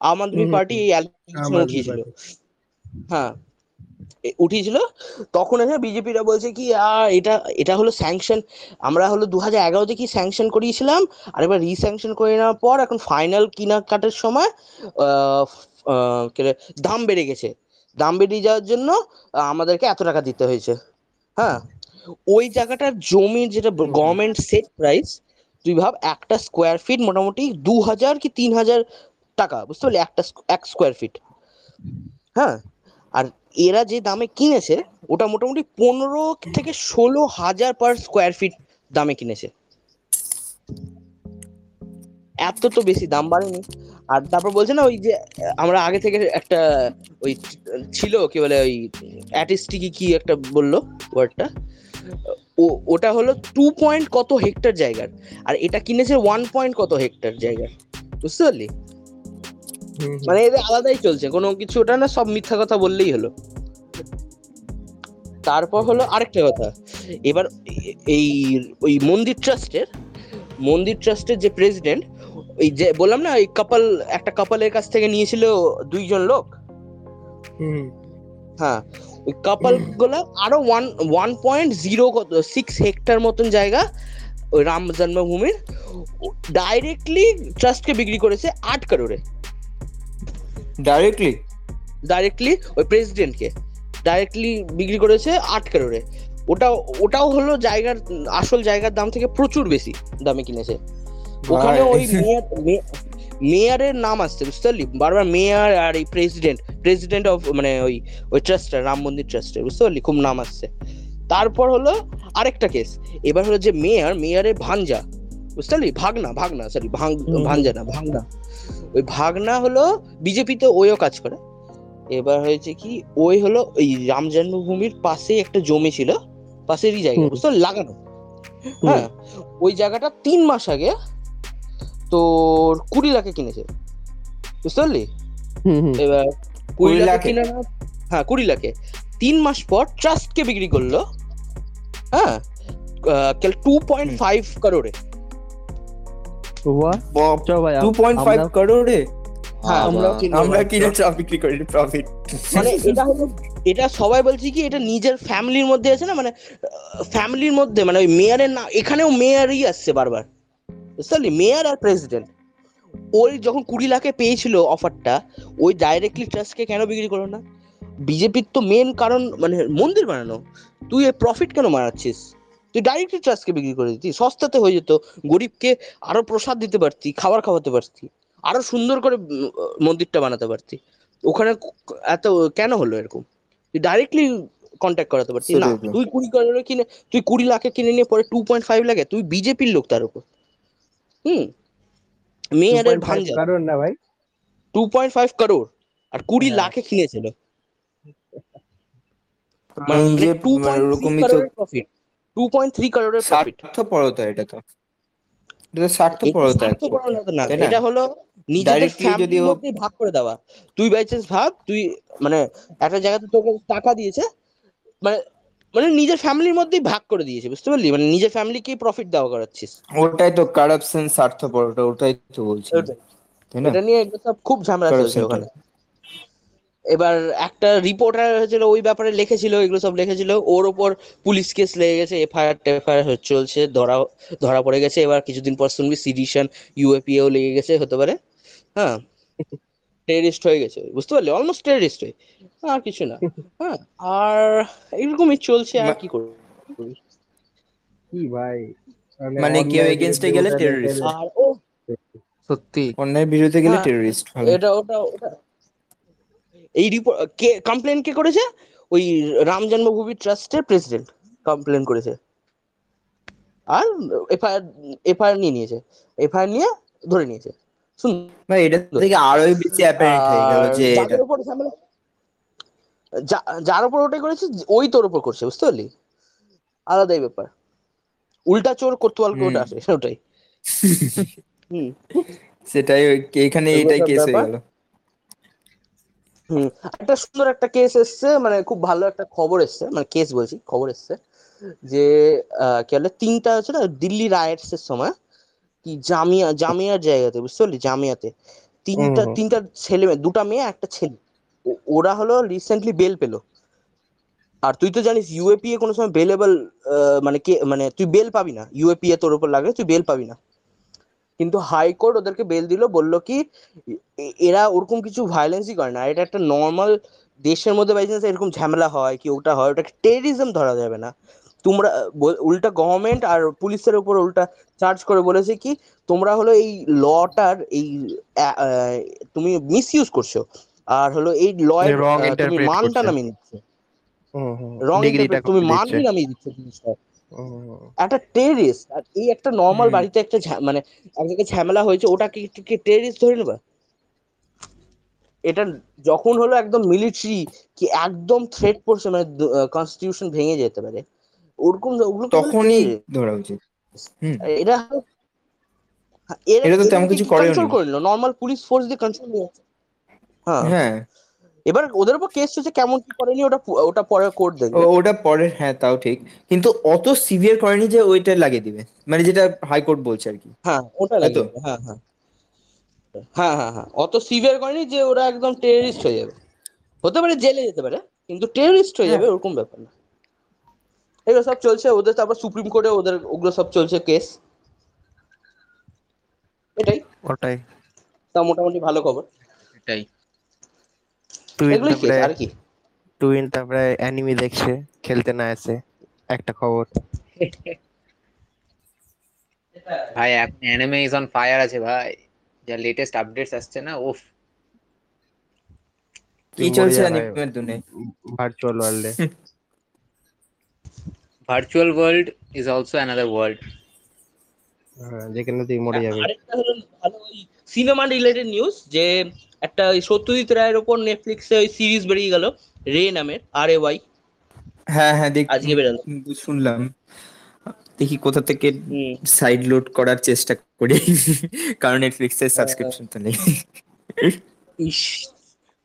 আম আদমি পার্টি এই অ্যালিগেশন উঠিয়েছিল। হ্যাঁ উঠিয়েছিল। তখন এসে বিজেপিরা বলছে কি আহ, এটা এটা হলো স্যাংশন আমরা হলো দু হাজার এগারোতে কি স্যাংশন করিয়েছিলাম আর এবার রিস্যাংশন করে নেওয়ার পর এখন ফাইনাল কেনাকাটার সময় আহ, আহ, দাম বেড়ে গেছে। দাম বেড়ে যাওয়ার জন্য আমাদেরকে এত টাকা দিতে হয়েছে। হ্যাঁ ওই জায়গাটার জমি যেটা গভর্নমেন্ট সেট প্রাইস তুই ভাব একটা স্কোয়ার ফিট মোটামুটি দু হাজার কি তিন হাজার টাকা বুঝতে পারলি? একটা এক স্কোয়ার ফিট হ্যাঁ? আর এরা যে দামে কিনেছে ওটা মোটামুটি পনেরো থেকে ষোলো হাজার পার স্কোয়ার ফিট দামে কিনেছে। এত তো বেশি দাম বাড়েনি। আর তারপর বলছে না ওই যে আমরা আগে থেকে একটা ওই ছিল কি বলে ওই অ্যাটিস্টিকি কি একটা বলল ওয়ার্ডটা ও ওটা হলো টু পয়েন্ট কত হেক্টর জায়গার? আর এটা কিনেছে ওয়ান পয়েন্ট কত হেক্টর জায়গার? বুঝতে পারলি। মানে এদের আলাদাই চলছে কোনো কিছু ওটা না সব মিথ্যা কথা বললেই হলো। তারপর হলো আরেকটা কথা। এবার এই ওই মন্দির ট্রাস্টের মন্দির ট্রাস্টের যে প্রেসিডেন্ট ওই যে বললাম না ওই কাপাল একটা কাপালের কাছ থেকে নিয়েছিল দুইজন লোক? হুম, হ্যাঁ ওই কাপালগুলো আরও ওয়ান ওয়ান পয়েন্ট জিরো কত সিক্স হেক্টর মতন জায়গা ওই রাম জন্মভূমির ডাইরেক্টলি ট্রাস্টকে বিক্রি করেছে আট কারোরে। ডাইরেক্টলি ডাইরেক্টলি ওই প্রেসিডেন্টকে ডাইরেক্টলি বিক্রি করেছে আট কারোরে। ওটা ওটাও হলো জায়গার আসল জায়গার দাম থেকে প্রচুর বেশি দামে কিনেছে। ওখানে ওই মেয়রের নাম আসছে বুঝতে পারলি? বারবার মেয়ার আর এই প্রেসিডেন্ট প্রেসিডেন্ট অফ মানে ওই ওই ট্রাস্টার রাম মন্দির ট্রাস্টের বুঝতে পারলি? খুব নাম আসছে। তারপর হলো আরেকটা কেস এবার হলো যে মেয়ার মেয়ারের ভাঞ্জা বুঝতে পারলি? ভাগনা ভাগনা সরি। ভাঞ্জা না ভাগনা ওই ভাগনা হলো বিজেপিতে ওইও কাজ করে। এবার হয়েছে কি ওই হলো ওই রাম জন্মভূমির পাশে একটা জমি ছিল পাশেরই জায়গা বুঝতে পারলি? লাগানো। হ্যাঁ ওই জায়গাটা তিন মাস আগে তোর কুড়ি লাখে কিনেছে। বুঝতে পারলি। এবার কুড়ি লাখে? কিনে হ্যাঁ কুড়ি লাখে। তিন মাস পর ট্রাস্টকে বিক্রি করল। হ্যাঁ? টু পয়েন্ট ফাইভ করোড়ে। টু পয়েন্ট ফাইভ করোড়ে? হ্যাঁ আমরা। কিনে বিক্রি করি প্রফিট মানে এটা হলো এটা সবাই বলছে কি এটা নিজের ফ্যামিলির মধ্যে আছে না? মানে ফ্যামিলির মধ্যে মানে ওই মেয়রের না এখানেও মেয়রই আসছে বারবার। পারলি মেয়র আর প্রেসিডেন্ট ওই যখন কুড়ি লাখে পেয়েছিল অফারটা ওই ডাইরেক্টলি ট্রাস্টকে কেন বিক্রি করো না? বিজেপির তো মেন কারণ মানে মন্দির বানানো। তুই এই প্রফিট কেন মারাচ্ছিস তুই ডাইরেক্টলি ট্রাস্টকে বিক্রি করে দিতি। সস্তাতে হয়ে যেত গরিবকে আরও প্রসাদ দিতে পারতি খাবার খাওয়াতে পারতি আরও সুন্দর করে মন্দিরটা বানাতে পারতি। ওখানে এত কেন হলো এরকম? তুই ডাইরেক্টলি কন্ট্যাক্ট করাতে পারতি। না তুই কুড়ি কিনে তুই কুড়ি লাখে কিনে নিয়ে পরে টু পয়েন্ট ফাইভ লাখে তুই বিজেপির লোক তার উপর। হুম মেয়ারের 2.5 ভাঞ্জা কারণ না ভাই। টু পয়েন্ট ফাইভ করোড় আর কুড়ি হ্যাঁ। লাখে কিনেছিল। মানে টু পয়েন্ট থ্রি ওরকমই তো করোড়ের প্রফিট টু পয়েন্ট থ্রি করোড়ের প্রফিট স্বার্থপরতা এটা তো। এটা হলো নিজেদের ভাগ করে দেওয়া। তুই বাই চান্স ভাব তুই মানে একটা জায়গাতে তোকে টাকা দিয়েছে মানে মানে নিজের ফ্যামিলির মধ্যেই ভাগ করে দিয়েছে বুঝতে পারলি? মানে নিজের ফ্যামিলিকেই প্রফিট দেওয়া করাচ্ছিস। ওটাই তো কারাপশন স্বার্থপরতা ওটাই তো বলছি। এটা নিয়ে সব খুব ঝামেলা চলছে ওখানে। এবার একটা রিপোর্টার হয়েছিল ওই ব্যাপারে লিখেছিল এগুলো সব লিখেছিল। ওর ওপর পুলিশ কেস লেগে গেছে এফআইআর টেফআইআর চলছে ধরা ধরা পড়ে গেছে। এবার কিছুদিন পর শুনবি সিডিশন ইউএপিএও লেগে গেছে হতে পারে। হ্যাঁ? টেরিস্ট হয়ে গেছে। বুঝতে পারলি? অলমোস্ট টেরিস্ট হয়ে। আর কিছু না। হ্যাঁ আর এরকমই চলছে আর কি করব? কি ভাই? মানে কেউ অন্যায়ের against এ বিরুদ্ধে গেলে। একটা- আর ও সত্যি। অন্যায়ের বিরুদ্ধে গেলে হ্যাঁ, টেররিস্ট এটা ওটা ওটা। এই রিপোর্ট কে কমপ্লেন কে করেছে? ওই রাম জন্মভূমি ট্রাস্টের প্রেসিডেন্ট কমপ্লেন করেছে। আর এফআইআর এফআইআর নিয়ে নিয়েছে। এফআইআর নিয়ে ধরে নিয়েছে। ভাই এটা থেকে আরোই বেশি অ্যাপারেন্ট হয়ে গেল যে যার উপর ওটাই করেছে ওই তোর উপর করছে বুঝতে পারলি? আলাদাই ব্যাপার। উল্টা চোর কোতোয়াল হুম। কোর্ট আসে ওটাই সেটাই এখানে এটাই কেস হয়ে। গেল। একটা সুন্দর একটা কেস এসছে মানে খুব ভালো একটা খবর এসছে মানে কেস বলছি খবর এসছে যে আহ, কি বলে তিনটা হচ্ছে না দিল্লি রাইটস এর সময় কি জামিয়া জামিয়ার জায়গাতে বুঝতে পারলি? জামিয়াতে। তিনটা। তিনটা ছেলে মেয়ে দুটা মেয়ে একটা ছেলে। ওরা হলো রিসেন্টলি বেল পেল। আর তুই তো জানিস ইউএপিএ কোনো সময় বেলেবল মানে কে মানে তুই বেল পাবি না। ইউএপিএ তোর উপর লাগলে তুই বেল পাবি না। কিন্তু হাইকোর্ট ওদেরকে বেল দিল বলল কি এরা ওরকম কিছু ভায়োলেন্সই করে না। এটা একটা নর্মাল দেশের মধ্যে বাই চান্স এরকম ঝামেলা হয় কি ওটা হয় ওটাকে টেরিজম ধরা যাবে না। তোমরা উল্টা গভর্নমেন্ট আর পুলিশের উপর উল্টা চার্জ করে বলেছে কি তোমরা হলো এই লটার এই তুমি মিস ইউজ করছ। আর হলো এই লয়ের মানটা নামিয়ে দিচ্ছ। হুম হুম। রং তুমি মানই নামিয়ে দিচ্ছ জিনিসটা। একটা টেরিস্ট আর এই একটা নর্মাল বাড়িতে একটা ঝা- মানে এক জায়গায় ঝামেলা হয়েছে ওটাকে কি টেরিস্ট ধরে নেবা? এটা যখন হলো একদম মিলিটারি কি একদম থ্রেট পড়ছে মানে কনস্টিটিউশন ভেঙে যেতে পারে। ওরকম ওগুলো তখনই ধরা উচিত। এরা এরা এটা তো তেমন কিছু করেও কন্ট্রোল। করে নিল। নর্মাল পুলিশ ফোর্স দিয়ে কন্ট্রোল হ্যাঁ। হ্যাঁ। এবার ওদের উপর কেস হচ্ছে কেমন কি করেনি ওটা ওটা পরে কোর্ট দেখবে। ওটা পরে হ্যাঁ তাও ঠিক। কিন্তু অত সিভিয়ার করেনি যে ওইটা লাগিয়ে দিবে। মানে যেটা হাইকোর্ট বলছে আর কি। হ্যাঁ ওটা তাই লাগে হ্যাঁ হ্যাঁ। হ্যাঁ হ্যাঁ হ্যাঁ। অত সিভিয়ার করেনি যে ওরা একদম টেররিস্ট হয়ে যাবে। হতে পারে জেলে যেতে পারে কিন্তু টেররিস্ট হয়ে। যাবে ওরকম ব্যাপার না। এগুলো সব চলছে ওদের তারপর সুপ্রিম কোর্টে ওদের ওগুলো সব চলছে কেস এটাই। ওটাই। তা মোটামুটি ভালো খবর। এটাই। এগুলোই কেস তারপরে আর কি? টুইন তারপরে অ্যানিমি দেখছে খেলতে না আসে একটা খবর। ভাই এখন অ্যানিমে ইজ অন ফায়ার আছে ভাই। যা লেটেস্ট আপডেটস আসছে না উফ। কি চলছে অ্যানিমের দুনে? ভার্চুয়াল ওয়ার্ল্ডে virtual world is also another world হ্যাঁ যেখানে তুই মরে যাবে। আরেকটা হলো ভালো ওই সিনেমা রিলেটেড নিউজ যে একটা ওই সত্যজিৎ রায়ের ওপর নেটফ্লিক্সে ওই সিরিজ বেরিয়ে গেল রে নামের আর এ ওয়াই হ্যাঁ হ্যাঁ দেখ আজকে বেরোলো। শুনলাম। দেখি কোথা থেকে সাইড লোড করার চেষ্টা করি কারণ নেটফ্লিক্সের সাবস্ক্রিপশন তো নেই। ইস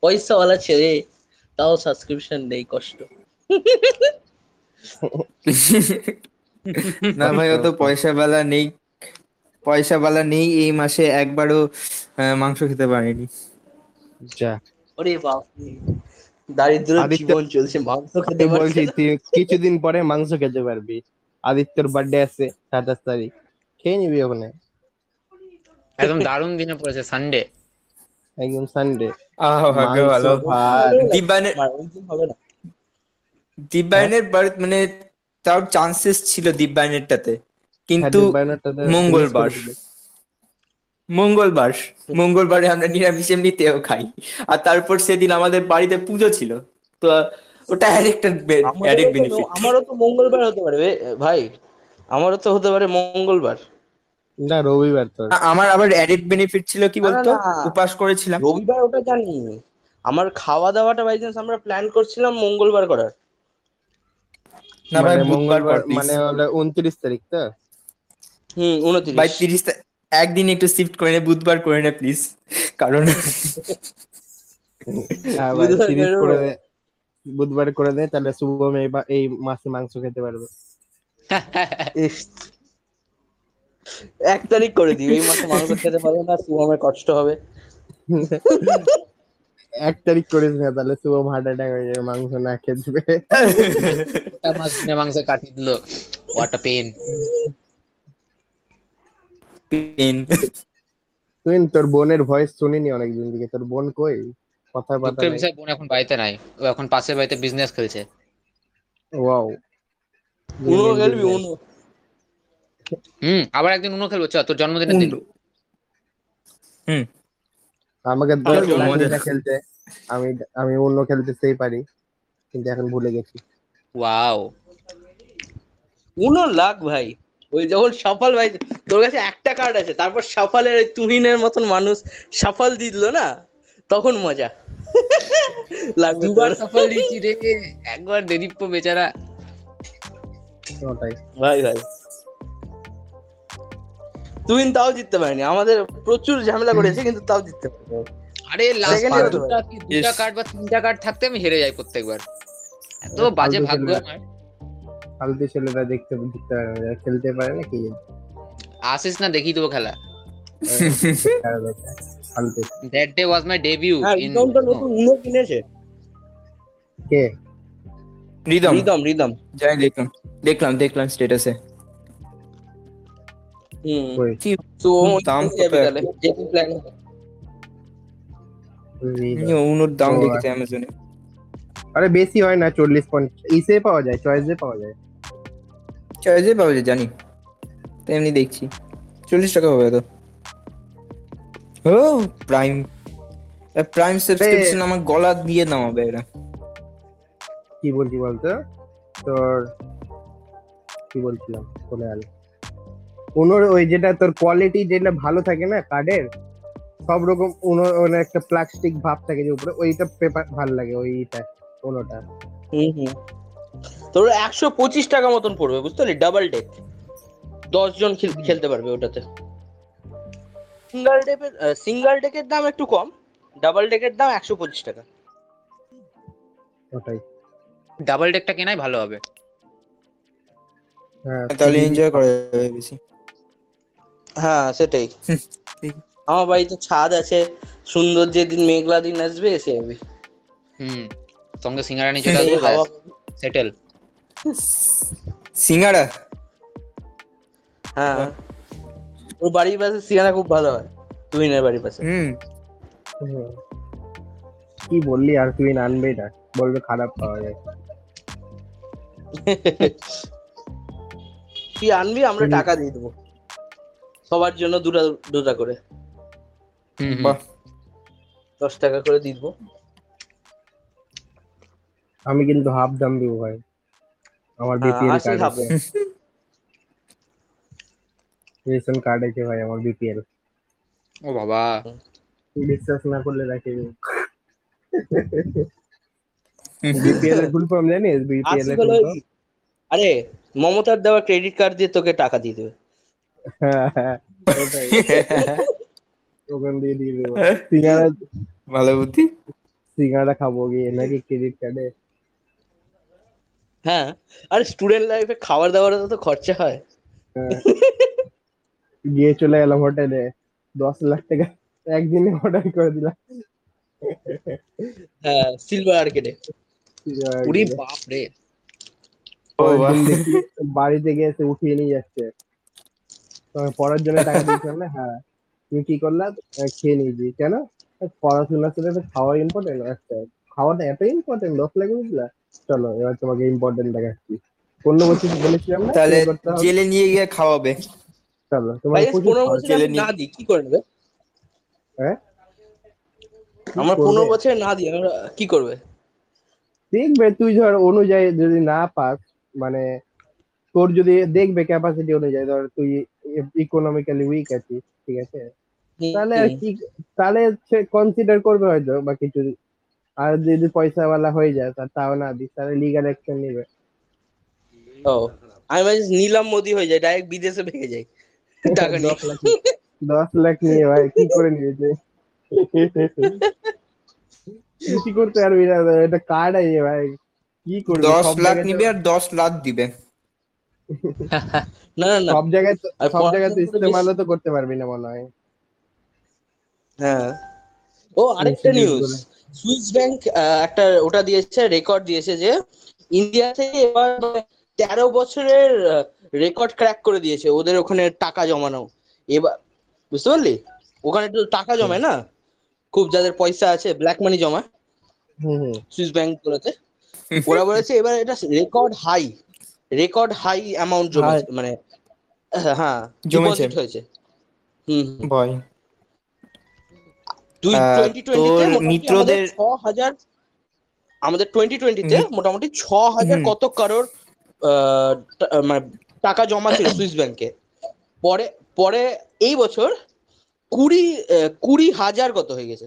পয়সাওয়ালা ছেলে তাও সাবস্ক্রিপশন নেই কষ্ট। না ভাই অত পয়সা বালা নেই। পয়সা বালা নেই এই মাসে একবারও মাংস খেতে পারিনি। যা। ওরে বাপ দারিদ্র জীবন চলছে মাংস খেতে বলছি কিছুদিন পরে মাংস খেতে পারবি। আদিত্যর বার্থডে আছে সাতাশ তারিখ। খেয়ে নিবি ওখানে। একদম দারুণ দিনে পড়েছে সানডে একদম সানডে আহ ভাগ্য ভালো। ভাত দিব্যানের না। ওই দিন হবে না। দিব্যায়নের বার্থ মানে তার চান্সেস ছিল দিব্যায়নেরটাতে কিন্তু হ্যাঁ, মঙ্গলবার। মঙ্গলবার মঙ্গলবারে আমরা নিরামিষ এমনিতেও খাই। আর তারপর সেদিন আমাদের বাড়িতে পুজো ছিল। তো ওটা আরেকটা আমারও আরেক তো- বেনিফিট আমারও তো মঙ্গলবার হতে পারে ভাই। আমারও তো হতে পারে মঙ্গলবার। না রবিবার তোর আমার আবার অ্যাডেড বেনিফিট ছিল কি বলতো। উপাস করেছিলাম। রবিবার ওটা জানি। আমার খাওয়া দাওয়াটা বাই চান্স আমরা প্ল্যান করছিলাম মঙ্গলবার করার। না ভাই মানে মঙ্গলবার মানে হলো উনত্রিশ তারিখ তো? হুম উনত্রিশ। ভাই তিরিশ তা- একদিন একটু শিফট করে নে বুধবার করে নে প্লিজ কারণ হ্যাঁ বুধবার করে দে বুধবার করে দে তাহলে শুভম এই মাসে মাংস খেতে পারবে। এক তারিখ করে দিই এই মাসে মাংস খেতে পারবে না শুভমের কষ্ট হবে। এক তারিখ করিস না তাহলে শুভম হার্ট অ্যাটাক হয়ে যাবে মাংস না খেয়ে দেবে। মাংস কাটিয়ে দিল। হোয়াট আ পেন পেন তুই তোর বোনের ভয়েস শুনিনি অনেকদিন থেকে তোর বোন কই? কথা বার্তা নাই। বিষয় বোন এখন বাড়িতে নাই ও এখন পাশের বাড়িতে বিজনেস খেলছে। ওয়াও উনো খেলবি উনো হুম আবার একদিন উনো খেলব চ তোর জন্মদিনের দিন। হুম। আমাকে খেলতে আমি আমি অন্য খেলতে সেই পারি কিন্তু এখন ভুলে গেছি। ওয়াও। উনো লাখ ভাই। ওই যখন সফল ভাই তোর কাছে একটা কার্ড আছে তারপর সফলের ওই তুহিনের মতন মানুষ সফল দিল না? তখন মজা। লাগবে দুবার সফল দিচ্ছি রে। একবার দেদীপ্য বেচারা। ভাই ভাই। তুহিন তাও জিততে পারেনি। আমাদের প্রচুর ঝামেলা করেছে কিন্তু তাও জিততে পারেনি। আরে লাস্ট দুটা দুটা. কার্ড বা তিনটা কার্ড থাকতে আমি হেরে যাই প্রত্যেকবার। এত বাজে ভাগ্য। আমার। ফালতু ছেলেরা দেখতে পারে না, খেলতে পারে না কি? আসিস না দেখি দেবো খেলা। That day was my debut in Uno কিনেছে। কে? রিদম। রিদম রিদম। যাই দেখলাম দেখলাম দেখলাম স্ট্যাটাসে উনোর দাম দেখেছি অ্যামাজনে আরে বেশি হয় না চল্লিশ পঞ্চাশ। ইসে পাওয়া যায় চয়েসে পাওয়া যায়। চয়েসে পাওয়া যায় জানি। তো এমনি দেখছি। চল্লিশ টাকা হবে তো। ও প্রাইম প্রাইম সাবস্ক্রিপশন আমার গলা দিয়ে নামাবে এরা। কি বলছি বলতো? তোর কি বলছিলাম? চলে গেল উনোর ওই যেটা তোর কোয়ালিটি যেটা ভালো থাকে না কার্ডের সব রকম উনো মানে একটা প্লাস্টিক ভাব থাকে যে উপরে ওইটা পেপার ভালো লাগে ওইটা উনোটা। হুম হুম। তোর একশো পঁচিশ টাকা মতন পড়বে বুঝতে পারলি? ডাবল ডেক দশ জন খেলতে পারবে ওটাতে। সিঙ্গেল ডেকের সিঙ্গেল ডেকের দাম একটু কম ডাবল ডেকের দাম একশো পঁচিশ টাকা। ওটাই। ডাবল ডেকটা কেনাই ভালো হবে। হ্যাঁ। তাহলে এনজয় করা যাবে বেশি। হ্যাঁ সেটাই। আমার বাড়িতে ছাদ আছে সুন্দর যেদিন মেঘলা দিন আসবে এসে যাবে। হুম সঙ্গে সিঙ্গারা নিয়ে চলে আসব হাওয়া সেটেল সিঙ্গারা? হ্যাঁ। ওর বাড়ির পাশে সিয়ানা খুব ভালো হয় তুহিনের বাড়ির পাশে। হুম। কি বললি আর তুই আনবে না বলবে খারাপ পাওয়া যায়। তুই আনবি আমরা টাকা দিয়ে দেবো। সবার জন্য দুটা দুটা করে। বাহ। দশ টাকা করে দিব। আমি কিন্তু হাফ দাম দিব ভাই। আমার বিপিএল কার্ড আছে রেশন কার্ড আছে ভাই আমার বিপিএল ও বাবা। বিশ্বাস না করলে রাখে বিপিএল এর ফুল ফর্ম জানিস? বিপিএল এর আরে মমতার দেওয়া ক্রেডিট কার্ড দিয়ে তোকে টাকা দিয়ে দেবে। ওখান দিয়ে দিয়ে দেবো। সিঙ্গারা ভালো বুদ্ধি সিঙ্গারা খাব গিয়ে নাকি ক্রেডিট কার্ডে হ্যাঁ আরে স্টুডেন্ট লাইফে খাবার দাবারে তো খরচা হয়। গিয়ে চলে গেলাম হোটেলে দশ লাখ টাকা একদিনে অর্ডার করে দিলাম। হ্যাঁ সিলভার আর্কেডে উরি বাপ রে বাড়িতে গিয়ে এসে উঠিয়ে নিয়ে যাচ্ছে। তো আমি পড়ার জন্য টাকা দিয়েছিলাম না হ্যাঁ। তুমি কি করলাম আহ, খেয়ে নিয়েছি কেন? পড়াশোনার সাথে তো খাওয়া ইম্পর্টেন্ট একটা খাওয়াটা এত ইম্পর্টেন্ট দশ লাখ বুঝলা? চলো এবার তোমাকে ইম্পর্টেন্ট দেখাচ্ছি। পনেরো বছর বলেছিলাম না তাহলে। জেলে নিয়ে গিয়ে খাওয়াবে। চলো তোমার পনেরো বছর জেলে না দিই কি করে নেবে? হ্যাঁ? আমার? পনেরো বছর না দিই আমরা কি করবে? দেখবে তুই ধর অনুযায়ী যদি না পাস মানে তোর যদি দেখবে ক্যাপাসিটি অনুযায়ী ধর তুই ইকোনমিক্যালি উইক আছিস ঠিক আছে? তাহলে আর কি তাহলে সে কনসিডার করবে হয়তো বা কিছু। আর যদি পয়সাওয়ালা হয়ে যায় তার তাও না দিস তাহলে লিগাল অ্যাকশন নিবে। ও আমি ভাই নিলাম মোদি হয়ে যায় ডাইরেক্ট বিদেশে ভেঙে যাই টাকা নিয়ে। দশ লাখ নিয়ে। ভাই কি করে নিয়েছে কিছু করতে পারবি না এটা কার্ড আছে ভাই। কি করবি? দশ লাখ নিবে আর দশ লাখ দিবে। না না সব জায়গায় সব জায়গায় তো ইস্তেমালও তো করতে পারবি না মনে হয়। হ্যাঁ। ও আরেকটা নিউজ। সুইস ব্যাংক একটা ওটা দিয়েছে রেকর্ড দিয়েছে যে ইন্ডিয়া থেকে এবার মানে তেরো বছরের রেকর্ড ক্র্যাক করে দিয়েছে ওদের ওখানে টাকা জমানো। এবার বুঝতে পারলি? ওখানে তো টাকা জমায় না? খুব যাদের পয়সা আছে ব্ল্যাক মানি জমা। সুইস ব্যাংক গুলোতে ওরা বলেছে এবার এটা record high record high amount জমেছে মানে হ্যাঁ জমেছে। হয়েছে। হুম। ভয়। মিত্রদের ছ হাজার আমাদের টোয়েন্টি টোয়েন্টিতে মোটামুটি ছ হাজার হুম। কত কারোর মানে টাকা জমা ছিল সুইস ব্যাংকে। পরে পরে এই বছর কুড়ি কুড়ি হাজার কত হয়ে গেছে?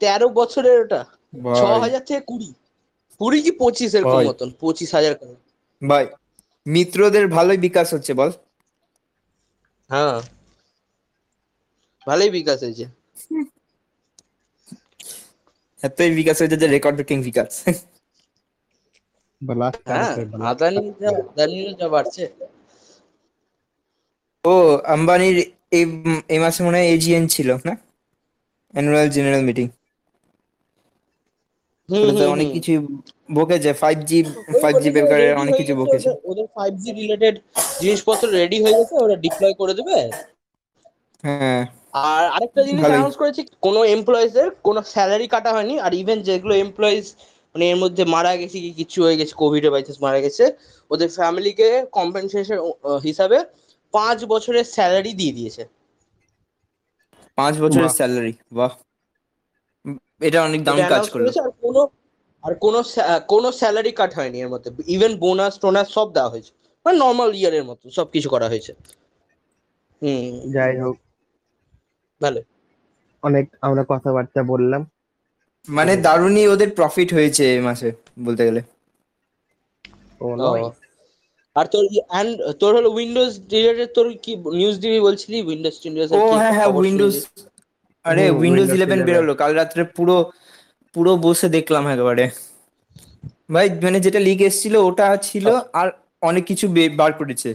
তেরো বছরের ওটা। ছ হাজার থেকে কুড়ি। কুড়ি কি পঁচিশ এরকম মতন পঁচিশ হাজার করে ভাই মিত্রদের ভালোই বিকাশ হচ্ছে বল। হ্যাঁ। ভালোই বিকাশ হয়েছে। এতই বিকাশ হয়েছে যে রেকর্ড ব্রেকিং বিকাশ। হ্যাঁ আদানি যা আদানি যা বাড়ছে। ও আম্বানির এই মাসে মনে হয় এজিএন ছিল না? অ্যানুয়াল জেনারেল মিটিং অনেক কিছু বকেছে ফাইভ জি ফাইভ জি অনেক কিছু বকেছে। ওদের- ফাইভ জি রিলেটেড জিনিসপত্র রেডি হয়ে গেছে ওরা ডিপ্লয় করে দেবে। হ্যাঁ। আর আরেকটা জিনিস। অ্যানাউন্স করেছে কোনো এমপ্লয়িজের কোনো স্যালারি কাটা হয়নি আর ইভেন যেগুলো এমপ্লয়িজ মানে এর মধ্যে মারা গেছে কি কিছু হয়ে গেছে কোভিড এর বাইচান্স মারা গেছে ওদের ফ্যামিলিকে কম্পেনসেশন হিসাবে পাঁচ বছরের স্যালারি দিয়ে দিয়েছে। পাঁচ বছরের বাহ। স্যালারি বাহ। এটা অনেক এটা কাজ করল। আর কোনো আর কোনো কোনো স্যালারি কাট হয়নি এর মধ্যে। ইভেন বোনাস টোনাস সব দেওয়া হয়েছে। মানে নর্মাল ইয়ারের মতো সব কিছু করা হয়েছে। হুম। যাই হোক। ভালো। অনেক আমরা কথাবার্তা বললাম। মানে দারুণই ওদের প্রফিট হয়েছে এই মাসে বলতে গেলে। আর তোর অ্যান্ড তোর হলো উইন্ডোজ রিলেটেড তোর কি নিউজ দিবি বলছিলি? উইন্ডোজ টিন্ডোজ ও হ্যাঁ হ্যাঁ উইন্ডোজ আরে উইন্ডোজ ইলেভেন বেরোলো কাল রাত্রে পুরো পুরো বসে দেখলাম একেবারে। ভাই মানে যেটা লিক এসেছিল ওটা ছিল আর অনেক কিছু বার করেছে।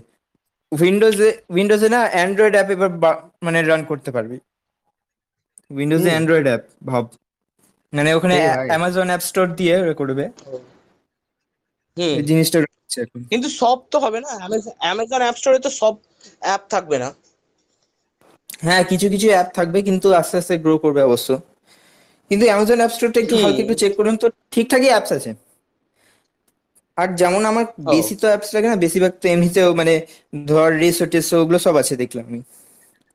উইন্ডোজে উইন্ডোজে না অ্যান্ড্রয়েড অ্যাপ এবার মানে রান করতে পারবি। উইন্ডোজে। অ্যান্ড্রয়েড অ্যাপ ভাব। মানে ওখানে অ্যামাজন অ্যাপ স্টোর দিয়ে করবে। জিনিসটা কিন্তু সব তো হবে না অ্যামাজন অ্যাপ স্টোরে তো সব অ্যাপ থাকবে না। হ্যাঁ কিছু কিছু অ্যাপ থাকবে কিন্তু আস্তে আস্তে গ্রো করবে অবশ্য। কিন্তু অ্যামাজন অ্যাপ স্টোরটা একটু। হালকা একটু চেক করুন তো ঠিকঠাকই অ্যাপস আছে। আর যেমন আমার বেশি তো অ্যাপস লাগে না বেশিরভাগ তো এমনিতেও মানে ধর রেসো টেসো ওগুলো সব আছে দেখলাম আমি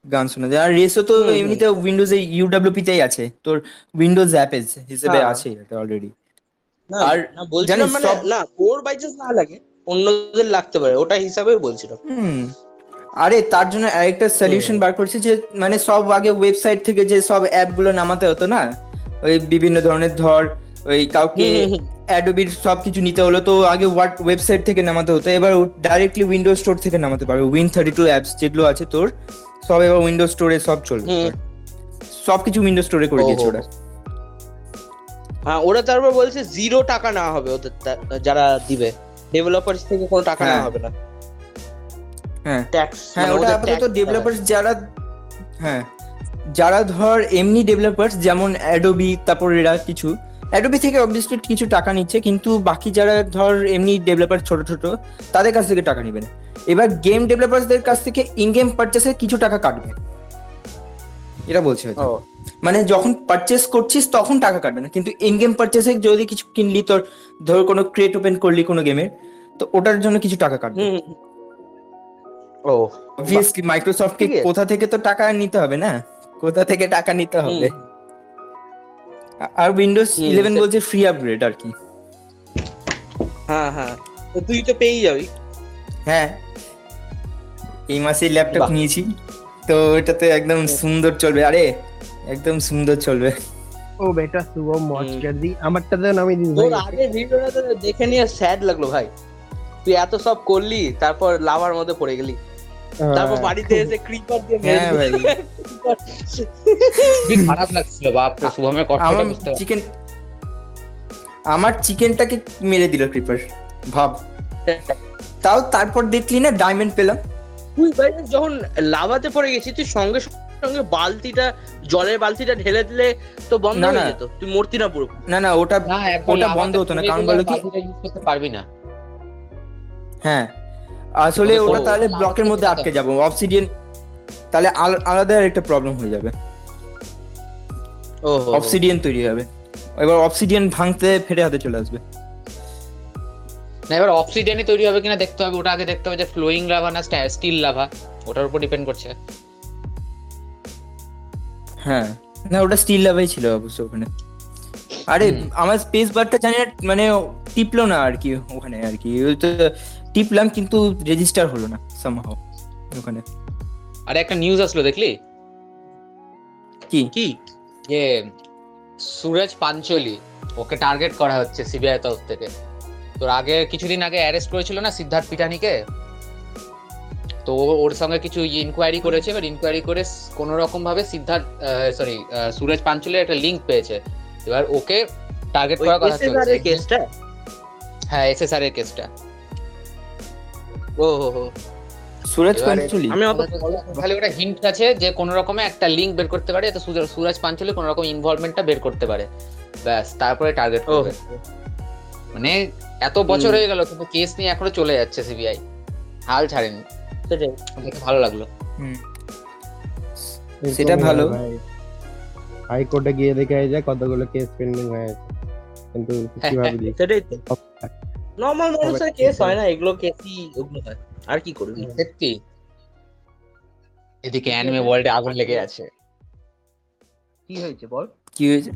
গান শোনা যায়। আর রেসো তো। এমনিতে উইন্ডোজে ইউডাব্লিউপি তেই আছে তোর উইন্ডোজ অ্যাপ হিসেবে হ্যাঁ। আছে এটা অলরেডি না আর না বলছিলাম মানে না ওর বাই চান্স না লাগে অন্যদের লাগতে পারে ওটা হিসাবে বলছিলাম। হুম। আরে তার জন্য আরেকটা সলিউশন বার করছে যে মানে সব আগে ওয়েবসাইট থেকে যে সব অ্যাপগুলো নামাতে হতো না? ওই বিভিন্ন ধরনের ধর ওই কাউকে। অ্যাডোবির সব কিছু নিতে হলো তো আগে ওয়াট ওয়েবসাইট থেকে নামাতে হতো? এবার ডাইরেক্টলি উইন্ডোজ স্টোর থেকে নামাতে পারবে। উইন থার্টি টু অ্যাপস যেগুলো আছে তোর সব এবার উইন্ডোজ স্টোরে সব চলবে। সব কিছু উইন্ডোজ স্টোরে করে দিয়েছে ওরা। হ্যাঁ ওরা তারপর বলছে জিরো টাকা না হবে ওদের যারা দিবে। ডেভেলপার্স থেকে কোনো টাকা হ্যাঁ। নেওয়া হবে না। হ্যাঁ। ট্যাক্স হ্যাঁ ওটা আপাতত ডেভেলপার্স যারা হ্যাঁ যারা ধর এমনি ডেভেলপার্স যেমন অ্যাডোবি তারপর এরা কিছু। অ্যাডোবি থেকে অবভিয়াসলি কিছু টাকা নিচ্ছে কিন্তু বাকি যারা ধর এমনি ডেভেলপার ছোট ছোট তাদের কাছ থেকে টাকা নেবে না। এবার গেম ডেভেলপারসদের কাছ থেকে ইন গেম পারচেসে কিছু টাকা কাটবে। এটা বলছে মানে যখন পারচেস করছিস তখন টাকা কাটবে না। কিন্তু ইন গেম পারচেসে যদি কিছু কিনলি তোর ধর কোনো ক্রেট ওপেন করলি কোনো গেমের তো ওটার জন্য কিছু টাকা কাটবে। ও অবভিয়াসলি মাইক্রোসফটকে কোথা থেকে তো টাকা নিতে হবে না? কোথা থেকে টাকা নিতে হবে? আর উইন্ডোজ ইলেভেন বলছে ফ্রি আপগ্রেড আর কি। হ্যাঁ হ্যাঁ। তুই তো পেয়েই যাবি। হ্যাঁ। এই মাসে ল্যাপটপ নিয়েছি। তো এটাতে একদম সুন্দর চলবে। আরে একদম সুন্দর চলবে। ও বেটা শুভম মজ কর দি আমারটাতে নামিয়ে দিস তোর ভাই। আগে ভিডিওটা তো দেখে নিয়ে স্যাড লাগল ভাই। তুই এত সব করলি তারপর লাভার মধ্যে পড়ে গেলি। তারপর হ্যাঁ। বাড়িতে এসে ক্রিপার দিয়ে মেরে হ্যাঁ ভাই। খারাপ লাগছিল বাপ শুভমের কষ্টটা আমার বুঝতে চিকেন আমার চিকেনটাকে মেরে দিল ক্রিপার ভাব। তাও তারপর দেখলি না ডায়মন্ড পেলাম? তুই ভাই যখন লাভাতে পড়ে গেছিস তুই সঙ্গে সঙ্গে সঙ্গে বালতিটা জলের বালতিটা ঢেলে দিলে তো বন্ধ না, হয়ে না। যেত। তুই মরতি না পুরো। না না ওটা ওটা বন্ধ হতো না, কারণ বলো কি- করতে পারবি না। হ্যাঁ। আসলে ওটা ওটা তাহলে ব্লকের মধ্যে আটকে যাব অবসিডিয়ান তাহলে আল- আলাদা একটা প্রবলেম হয়ে যাবে। ও অবসিডিয়ান তৈরি হবে। এবার অবসিডিয়ান ভাঙতে ফেটে হাতে চলে আসবে। না এবার অক্সিডেনই তৈরি হবে কিনা দেখতে হবে ওটা আগে দেখতে হবে যে ফ্লোয়িং লাভা না স্টিল লাভা ওটার উপর ডিপেন্ড করছে। হ্যাঁ না ওটা স্টিল লাভাই ছিল অবশ্য ওখানে। আরে আমার স্পেস বারটা জানি না মানে টিপলো না আর কি ওখানে আর কি। ওই তো টিপলাম কিন্তু রেজিস্টার হলো না সামহাও ওখানে। আরে একটা নিউজ আসলো দেখলি? কি? কি? যে সুরজ পাঞ্চলি ওকে টার্গেট করা হচ্ছে সিবিআই তরফ থেকে। তোর আগে কিছুদিন আগে অ্যারেস্ট করেছিল না সিদ্ধার্থ পিটানিকে? তো ওর সঙ্গে কিছু ইনকোয়ারি করেছে এবার ইনকোয়ারি করে কোন রকম ভাবে সিদ্ধার্থ সরি সুরজ পাঞ্চলের একটা লিঙ্ক পেয়েছে। এবার ওকে টার্গেট করার কথা চলছে এর কেসটা হ্যাঁ এসএসআর এর কেসটা ও হো হো সুরজ পাঞ্চলি। আমি খালি ওটা হিন্ট আছে যে কোন রকমে একটা লিঙ্ক বের করতে পারে যাতে সুরজ- সুরজ পাঞ্চলি কোন রকম ইনভলভমেন্টটা বের করতে পারে। ব্যাস তারপরে টার্গেট করবে। মানে এত বছর হয়ে গেল কিন্তু কেস নিয়ে এখনও চলে যাচ্ছে সিবিআই হাল ছাড়েনি। সেটাই। দেখে ভালো লাগল। সেটা ভালো। হাইকোর্টে গিয়ে দেখে যায় কতগুলো কেস পেন্ডিং হয়ে আছে। কিন্তু কীভাবে সেটাই তো। নর্মাল মানুষের কেস হয় না এগুলো কেসই ওগুলো হয়। আর কি করবি? সত্যি। এদিকে অ্যানিমে ওয়ার্ল্ডে আগুন লেগে আছে। কি হয়েছে বল? কি হয়েছে?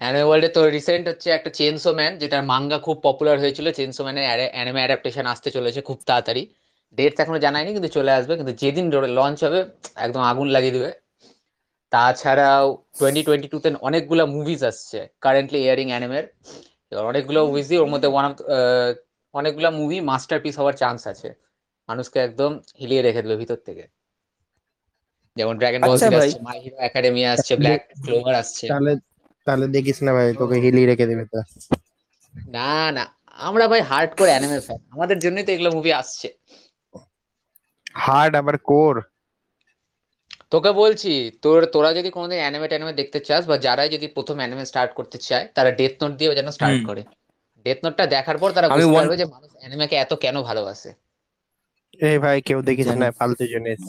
অ্যানিমে ওয়ার্ল্ডে তো রিসেন্ট হচ্ছে একটা চেনসো ম্যান যেটার মাঙ্গা খুব পপুলার হয়েছিল। চেনসো ম্যানের অ্যানিমে অ্যাডাপ্টেশন আসতে চলেছে খুব তাড়াতাড়ি। ডেট এখনও জানায়নি কিন্তু চলে আসবে। কিন্তু যেদিন লঞ্চ হবে একদম আগুন লাগিয়ে দেবে। তাছাড়াও টোয়েন্টি টোয়েন্টি টুতে অনেকগুলো মুভিজ আসছে কারেন্টলি এয়ারিং অ্যানিমের এবার অনেকগুলো মুভিজই ওর মধ্যে ওয়ান অফ অনেকগুলো মুভি মাস্টারপিস হওয়ার চান্স আছে। মানুষকে একদম হিলিয়ে রেখে দেবে ভিতর থেকে। যেমন ড্রাগন বল। আসছে মাই হিরো একাডেমি আসছে ব্ল্যাক ক্লোভার আসছে। তাহলে তাহলে দেখিস না ভাই তোকে হিলি রেখে দেবে তো। না না আমরা ভাই হার্ড কোর অ্যানিমে ফ্যান আমাদের জন্যই তো এগুলো মুভি আসছে। হার্ড আবার কোর তোকে বলছি তোর তোরা যদি কোনোদিন অ্যানিমে ট্যানিমে দেখতে চাস বা যারাই যদি প্রথম অ্যানিমে স্টার্ট করতে চায় তারা ডেথ নোট দিয়ে যেন স্টার্ট করে। ডেথ নোটটা দেখার পর তারা বুঝতে পারবে যে মানুষ অ্যানিমেকে এত কেন ভালোবাসে। এই ভাই কেউ না ফালতু জিনিস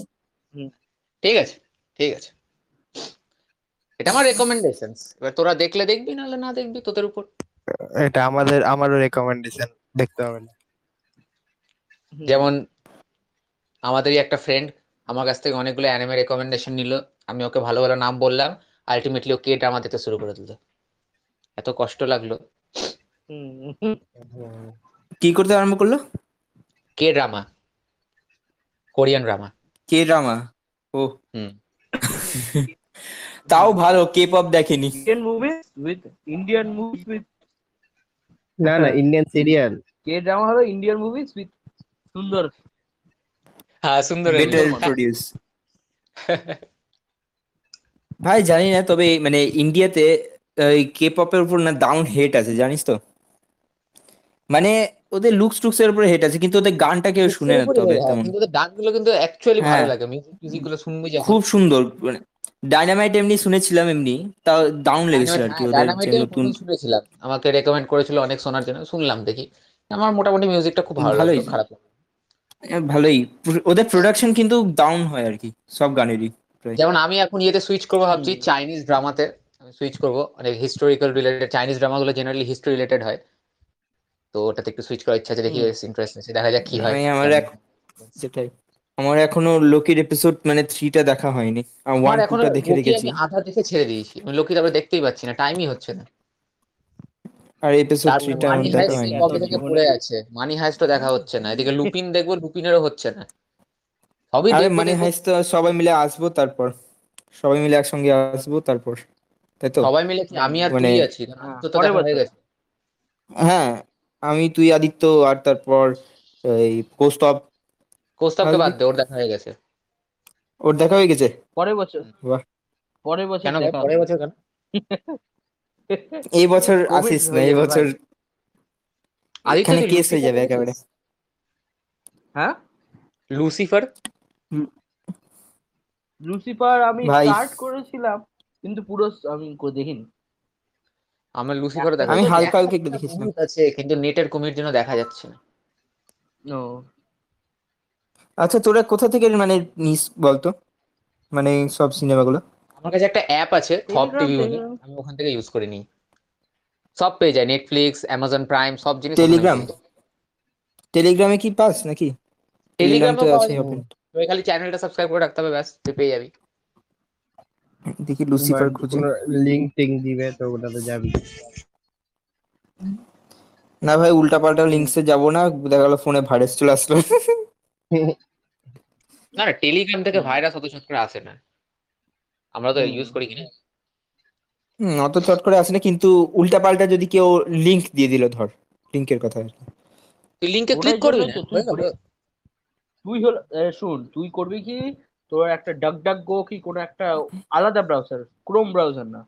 ঠিক আছে ঠিক আছে। এটা আমার রেকমেন্ডেশন এবার তোরা দেখলে দেখবি নাহলে না দেখবি তোদের উপর। এটা আমাদের আমারও রেকমেন্ডেশন দেখতে হবে না। যেমন আমাদেরই একটা ফ্রেন্ড আমার কাছ থেকে অনেকগুলো অ্যানিমে রেকমেন্ডেশন নিল। আমি ওকে ভালো ভালো নাম বললাম আলটিমেটলি ও কে ড্রামা দেখতে শুরু করে দিল। এত কষ্ট লাগল। কি করতে আরম্ভ করল? K drama Korean drama K drama ও হুম। তাও ভালো কে পপ দেখেনি। Indian movies with Indian movies with না না ইন্ডিয়ান সিরিয়াল কে ড্রামা হলো ইন্ডিয়ান মুভিজ উইথ সুন্দর হ্যাঁ সুন্দর বেটার প্রডিউস ভাই জানি না তবে মানে ইন্ডিয়াতে কে পপের উপর না ডাউন হেট আছে জানিস তো? মানে ওদের লুকস টুকস এর উপর হেট আছে কিন্তু ওদের গানটা কেউ শুনে না তবে তেমন। কিন্তু ওদের গানগুলো কিন্তু অ্যাকচুয়ালি ভালো হ্যাঁ। লাগে মিউজিক মিউজিকগুলো শুনবি খুব সুন্দর মানে ডাইনামাইট এমনি শুনেছিলাম এমনি তাও ডাউন লেগেছিল আর কি ওদের যে নতুন শুনেছিলাম। আমাকে রেকমেন্ড করেছিল অনেক শোনার জন্য শুনলাম দেখি। আমার মোটামুটি মিউজিকটা খুব ভালো ভালোই। লাগল খারাপ ভালোই। ওদের প্রোডাকশন কিন্তু ডাউন হয় আর কি সব গানেরই যেমন আমি এখন ইয়েতে সুইচ করব ভাবছি চাইনিজ ড্রামাতে আমি সুইচ করব অনেক হিস্টোরিক্যাল রিলেটেড চাইনিজ ড্রামাগুলো জেনারেলি হিস্ট্রি রিলেটেড হয়। তো ওটাতে একটু সুইচ করার ইচ্ছা আছে দেখি ইন্টারেস্ট আছে দেখা যাক কি হয়। আমি আমার এক- সেটাই। আমার এখনও লোকির এপিসোড মানে থ্রিটা দেখা হয়নি। আমার ওয়ান এখন টুটা দেখে রেখেছি। আধা দেখে ছেড়ে দিয়েছি। আমি লোকি তারপরে দেখতেই পাচ্ছি না টাইমই হচ্ছে না। আর এপিসোড তারপরে থ্রিটা মানি দেখা হাইস্ট হয়নি। কবে থেকে পড়ে আছে? মানি হাইস্টও দেখা হচ্ছে না। এদিকে লুপিন দেখব লুপিনেরও হচ্ছে না। সবই আরে দেখব মানে হাইস তো সবাই মিলে আসব তারপর। সবাই মিলে একসঙ্গে আসব তারপর। তাই তো? সবাই মিলে কি? আমি আর মানে- তুই আছি? তো তো দেখা হয়ে গেছে। হ্যাঁ আমি তুই আদিত্য আর তারপর এই পোস্ট অফ কোস্তাবকে আসবি। বাদ দে ওর দেখা হয়ে গেছে। ওর দেখা হয়ে গেছে? পরের বছর। বাহ। পরের বছর কেন দেখা পরের বছর কেন? এই বছর আসিস না এই বছর এখানে কেস হয়ে যাবে একেবারে। হ্যাঁ? লুসিফার? লুসিফার আমি স্টার্ট করেছিলাম কিন্তু পুরো আমি দেখিনি। আমার লুসিফার দেখা আমি হালকা হালকা একটু একটা দেখেছিলাম। আছে কিন্তু নেটের কমির জন্য দেখা যাচ্ছে না। ও। আচ্ছা তোরা কোথা থেকে মানে নিস বলতো? মানে সব সিনেমাগুলো আমার কাছে একটা অ্যাপ আছে Telegram, টিভি বলে। আমি ওখান থেকে ইউজ করে নিই। সব পেয়ে যায় নেটফ্লিক্স অ্যামাজন প্রাইম সব জিনিস টেলিগ্রাম টেলিগ্রামে কি পাস নাকি? টেলিগ্রাম তো আছে তুই খালি চ্যানেলটা সাবস্ক্রাইব করে রাখতে হবে ব্যাস তুই পেয়ে যাবি। দেখি লুসিফার খুঁজে। লিঙ্ক টিঙ্ক দিবে তো ওটাতে যাবি। না ভাই উল্টা পাল্টা লিঙ্কসে যাব না দেখা গেলো ফোনে ভাইরাস চলে আসলো। না টেলিগ্রাম থেকে ভাইরাস অত করে আসে না। আমরা তো ইউজ করি কিনা? অত চট করে আসে না কিন্তু উল্টা পাল্টা যদি কেউ লিংক দিয়ে দিল ধর লিংকের কথা আর কি। তুই লিংকে ক্লিক করবি না? তুই করে- তুই হল শোন তুই করবি কি তোর একটা ডাক ডাক গো কি কোনো একটা আলাদা ব্রাউজার ক্রোম ব্রাউজার না?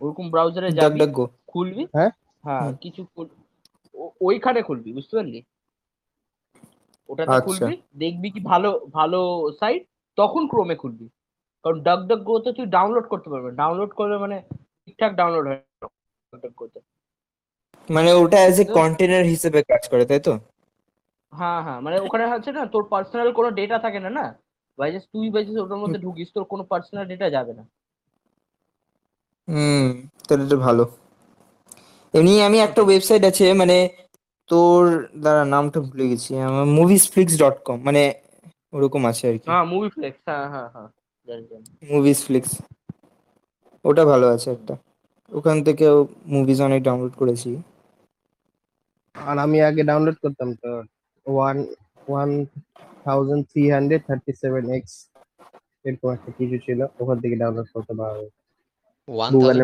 ওরকম ব্রাউজারে ডাক যাবি ডাক গো খুলবি? হ্যাঁ? হ্যাঁ কিছু ওইখানে খুলবি বুঝতে পারলি? ওটাতে আচ্ছা। খুলবি দেখবি কি ভালো ভালো সাইট তখন ক্রোমে খুলবি। কারণ ডাক ডাক গোতে তুই ডাউনলোড করতে পারবে। ডাউনলোড করবে মানে ঠিকঠাক ডাউনলোড হয়। ডাক ডাক গোতে মানে ওটা অ্যাজ এ কন্টেনার হিসেবে কাজ করে তাই তো? হ্যাঁ হ্যাঁ। মানে ওখানে হচ্ছে না তোর পার্সোনাল কোনো ডেটা থাকে না না? বাইজাস তুই বাইজাস ওটার মধ্যে ঢুকিস তোর কোনো পার্সোনাল ডেটা যাবে না। হুম তাহলে তো ভালো। এমনি আমি একটা ওয়েবসাইট আছে মানে তোর দাঁড়া নামটা ভুলে গেছি। আমার মুভিস ফ্লিক্স ডট কম মানে ওরকম আছে আর কি। হ্যাঁ মুভি ফ্লেক্স হ্যাঁ হ্যাঁ হ্যাঁ। মুভিস ফ্লিক্স ওটা ভালো আছে একটা। ওখান থেকেও মুভিজ অনেক ডাউনলোড করেছি। আর আমি আগে ডাউনলোড করতাম তো। One one thousand three hundred thirty seven X এরকম একটা কিছু ছিল। ওখান থেকে ডাউনলোড করতে পারব Google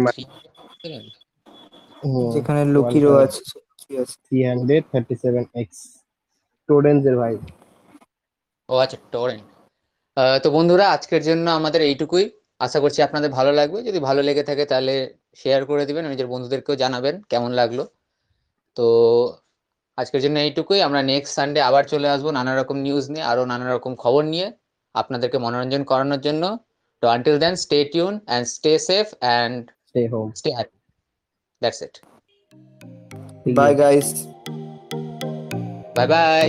যেখানে লোকিরও আছে three hundred thirty seven X স্টুডেন্টদের ভাই। ও আচ্ছা টরেন্ট তো বন্ধুরা আজকের জন্য আমাদের এইটুকুই। আশা করছি আপনাদের ভালো লাগবে। যদি ভালো লেগে থাকে তাহলে শেয়ার করে দিবেন নিজের বন্ধুদেরকেও জানাবেন কেমন লাগল। তো আজকের জন্য এইটুকুই। আমরা নেক্সট সানডে আবার চলে আসব নানা রকম নিউজ নিয়ে আরও নানা রকম খবর নিয়ে আপনাদেরকে মনোরঞ্জন করানোর জন্য। তো until then stay tune and stay safe and stay home stay happy that's it bye guys bye bye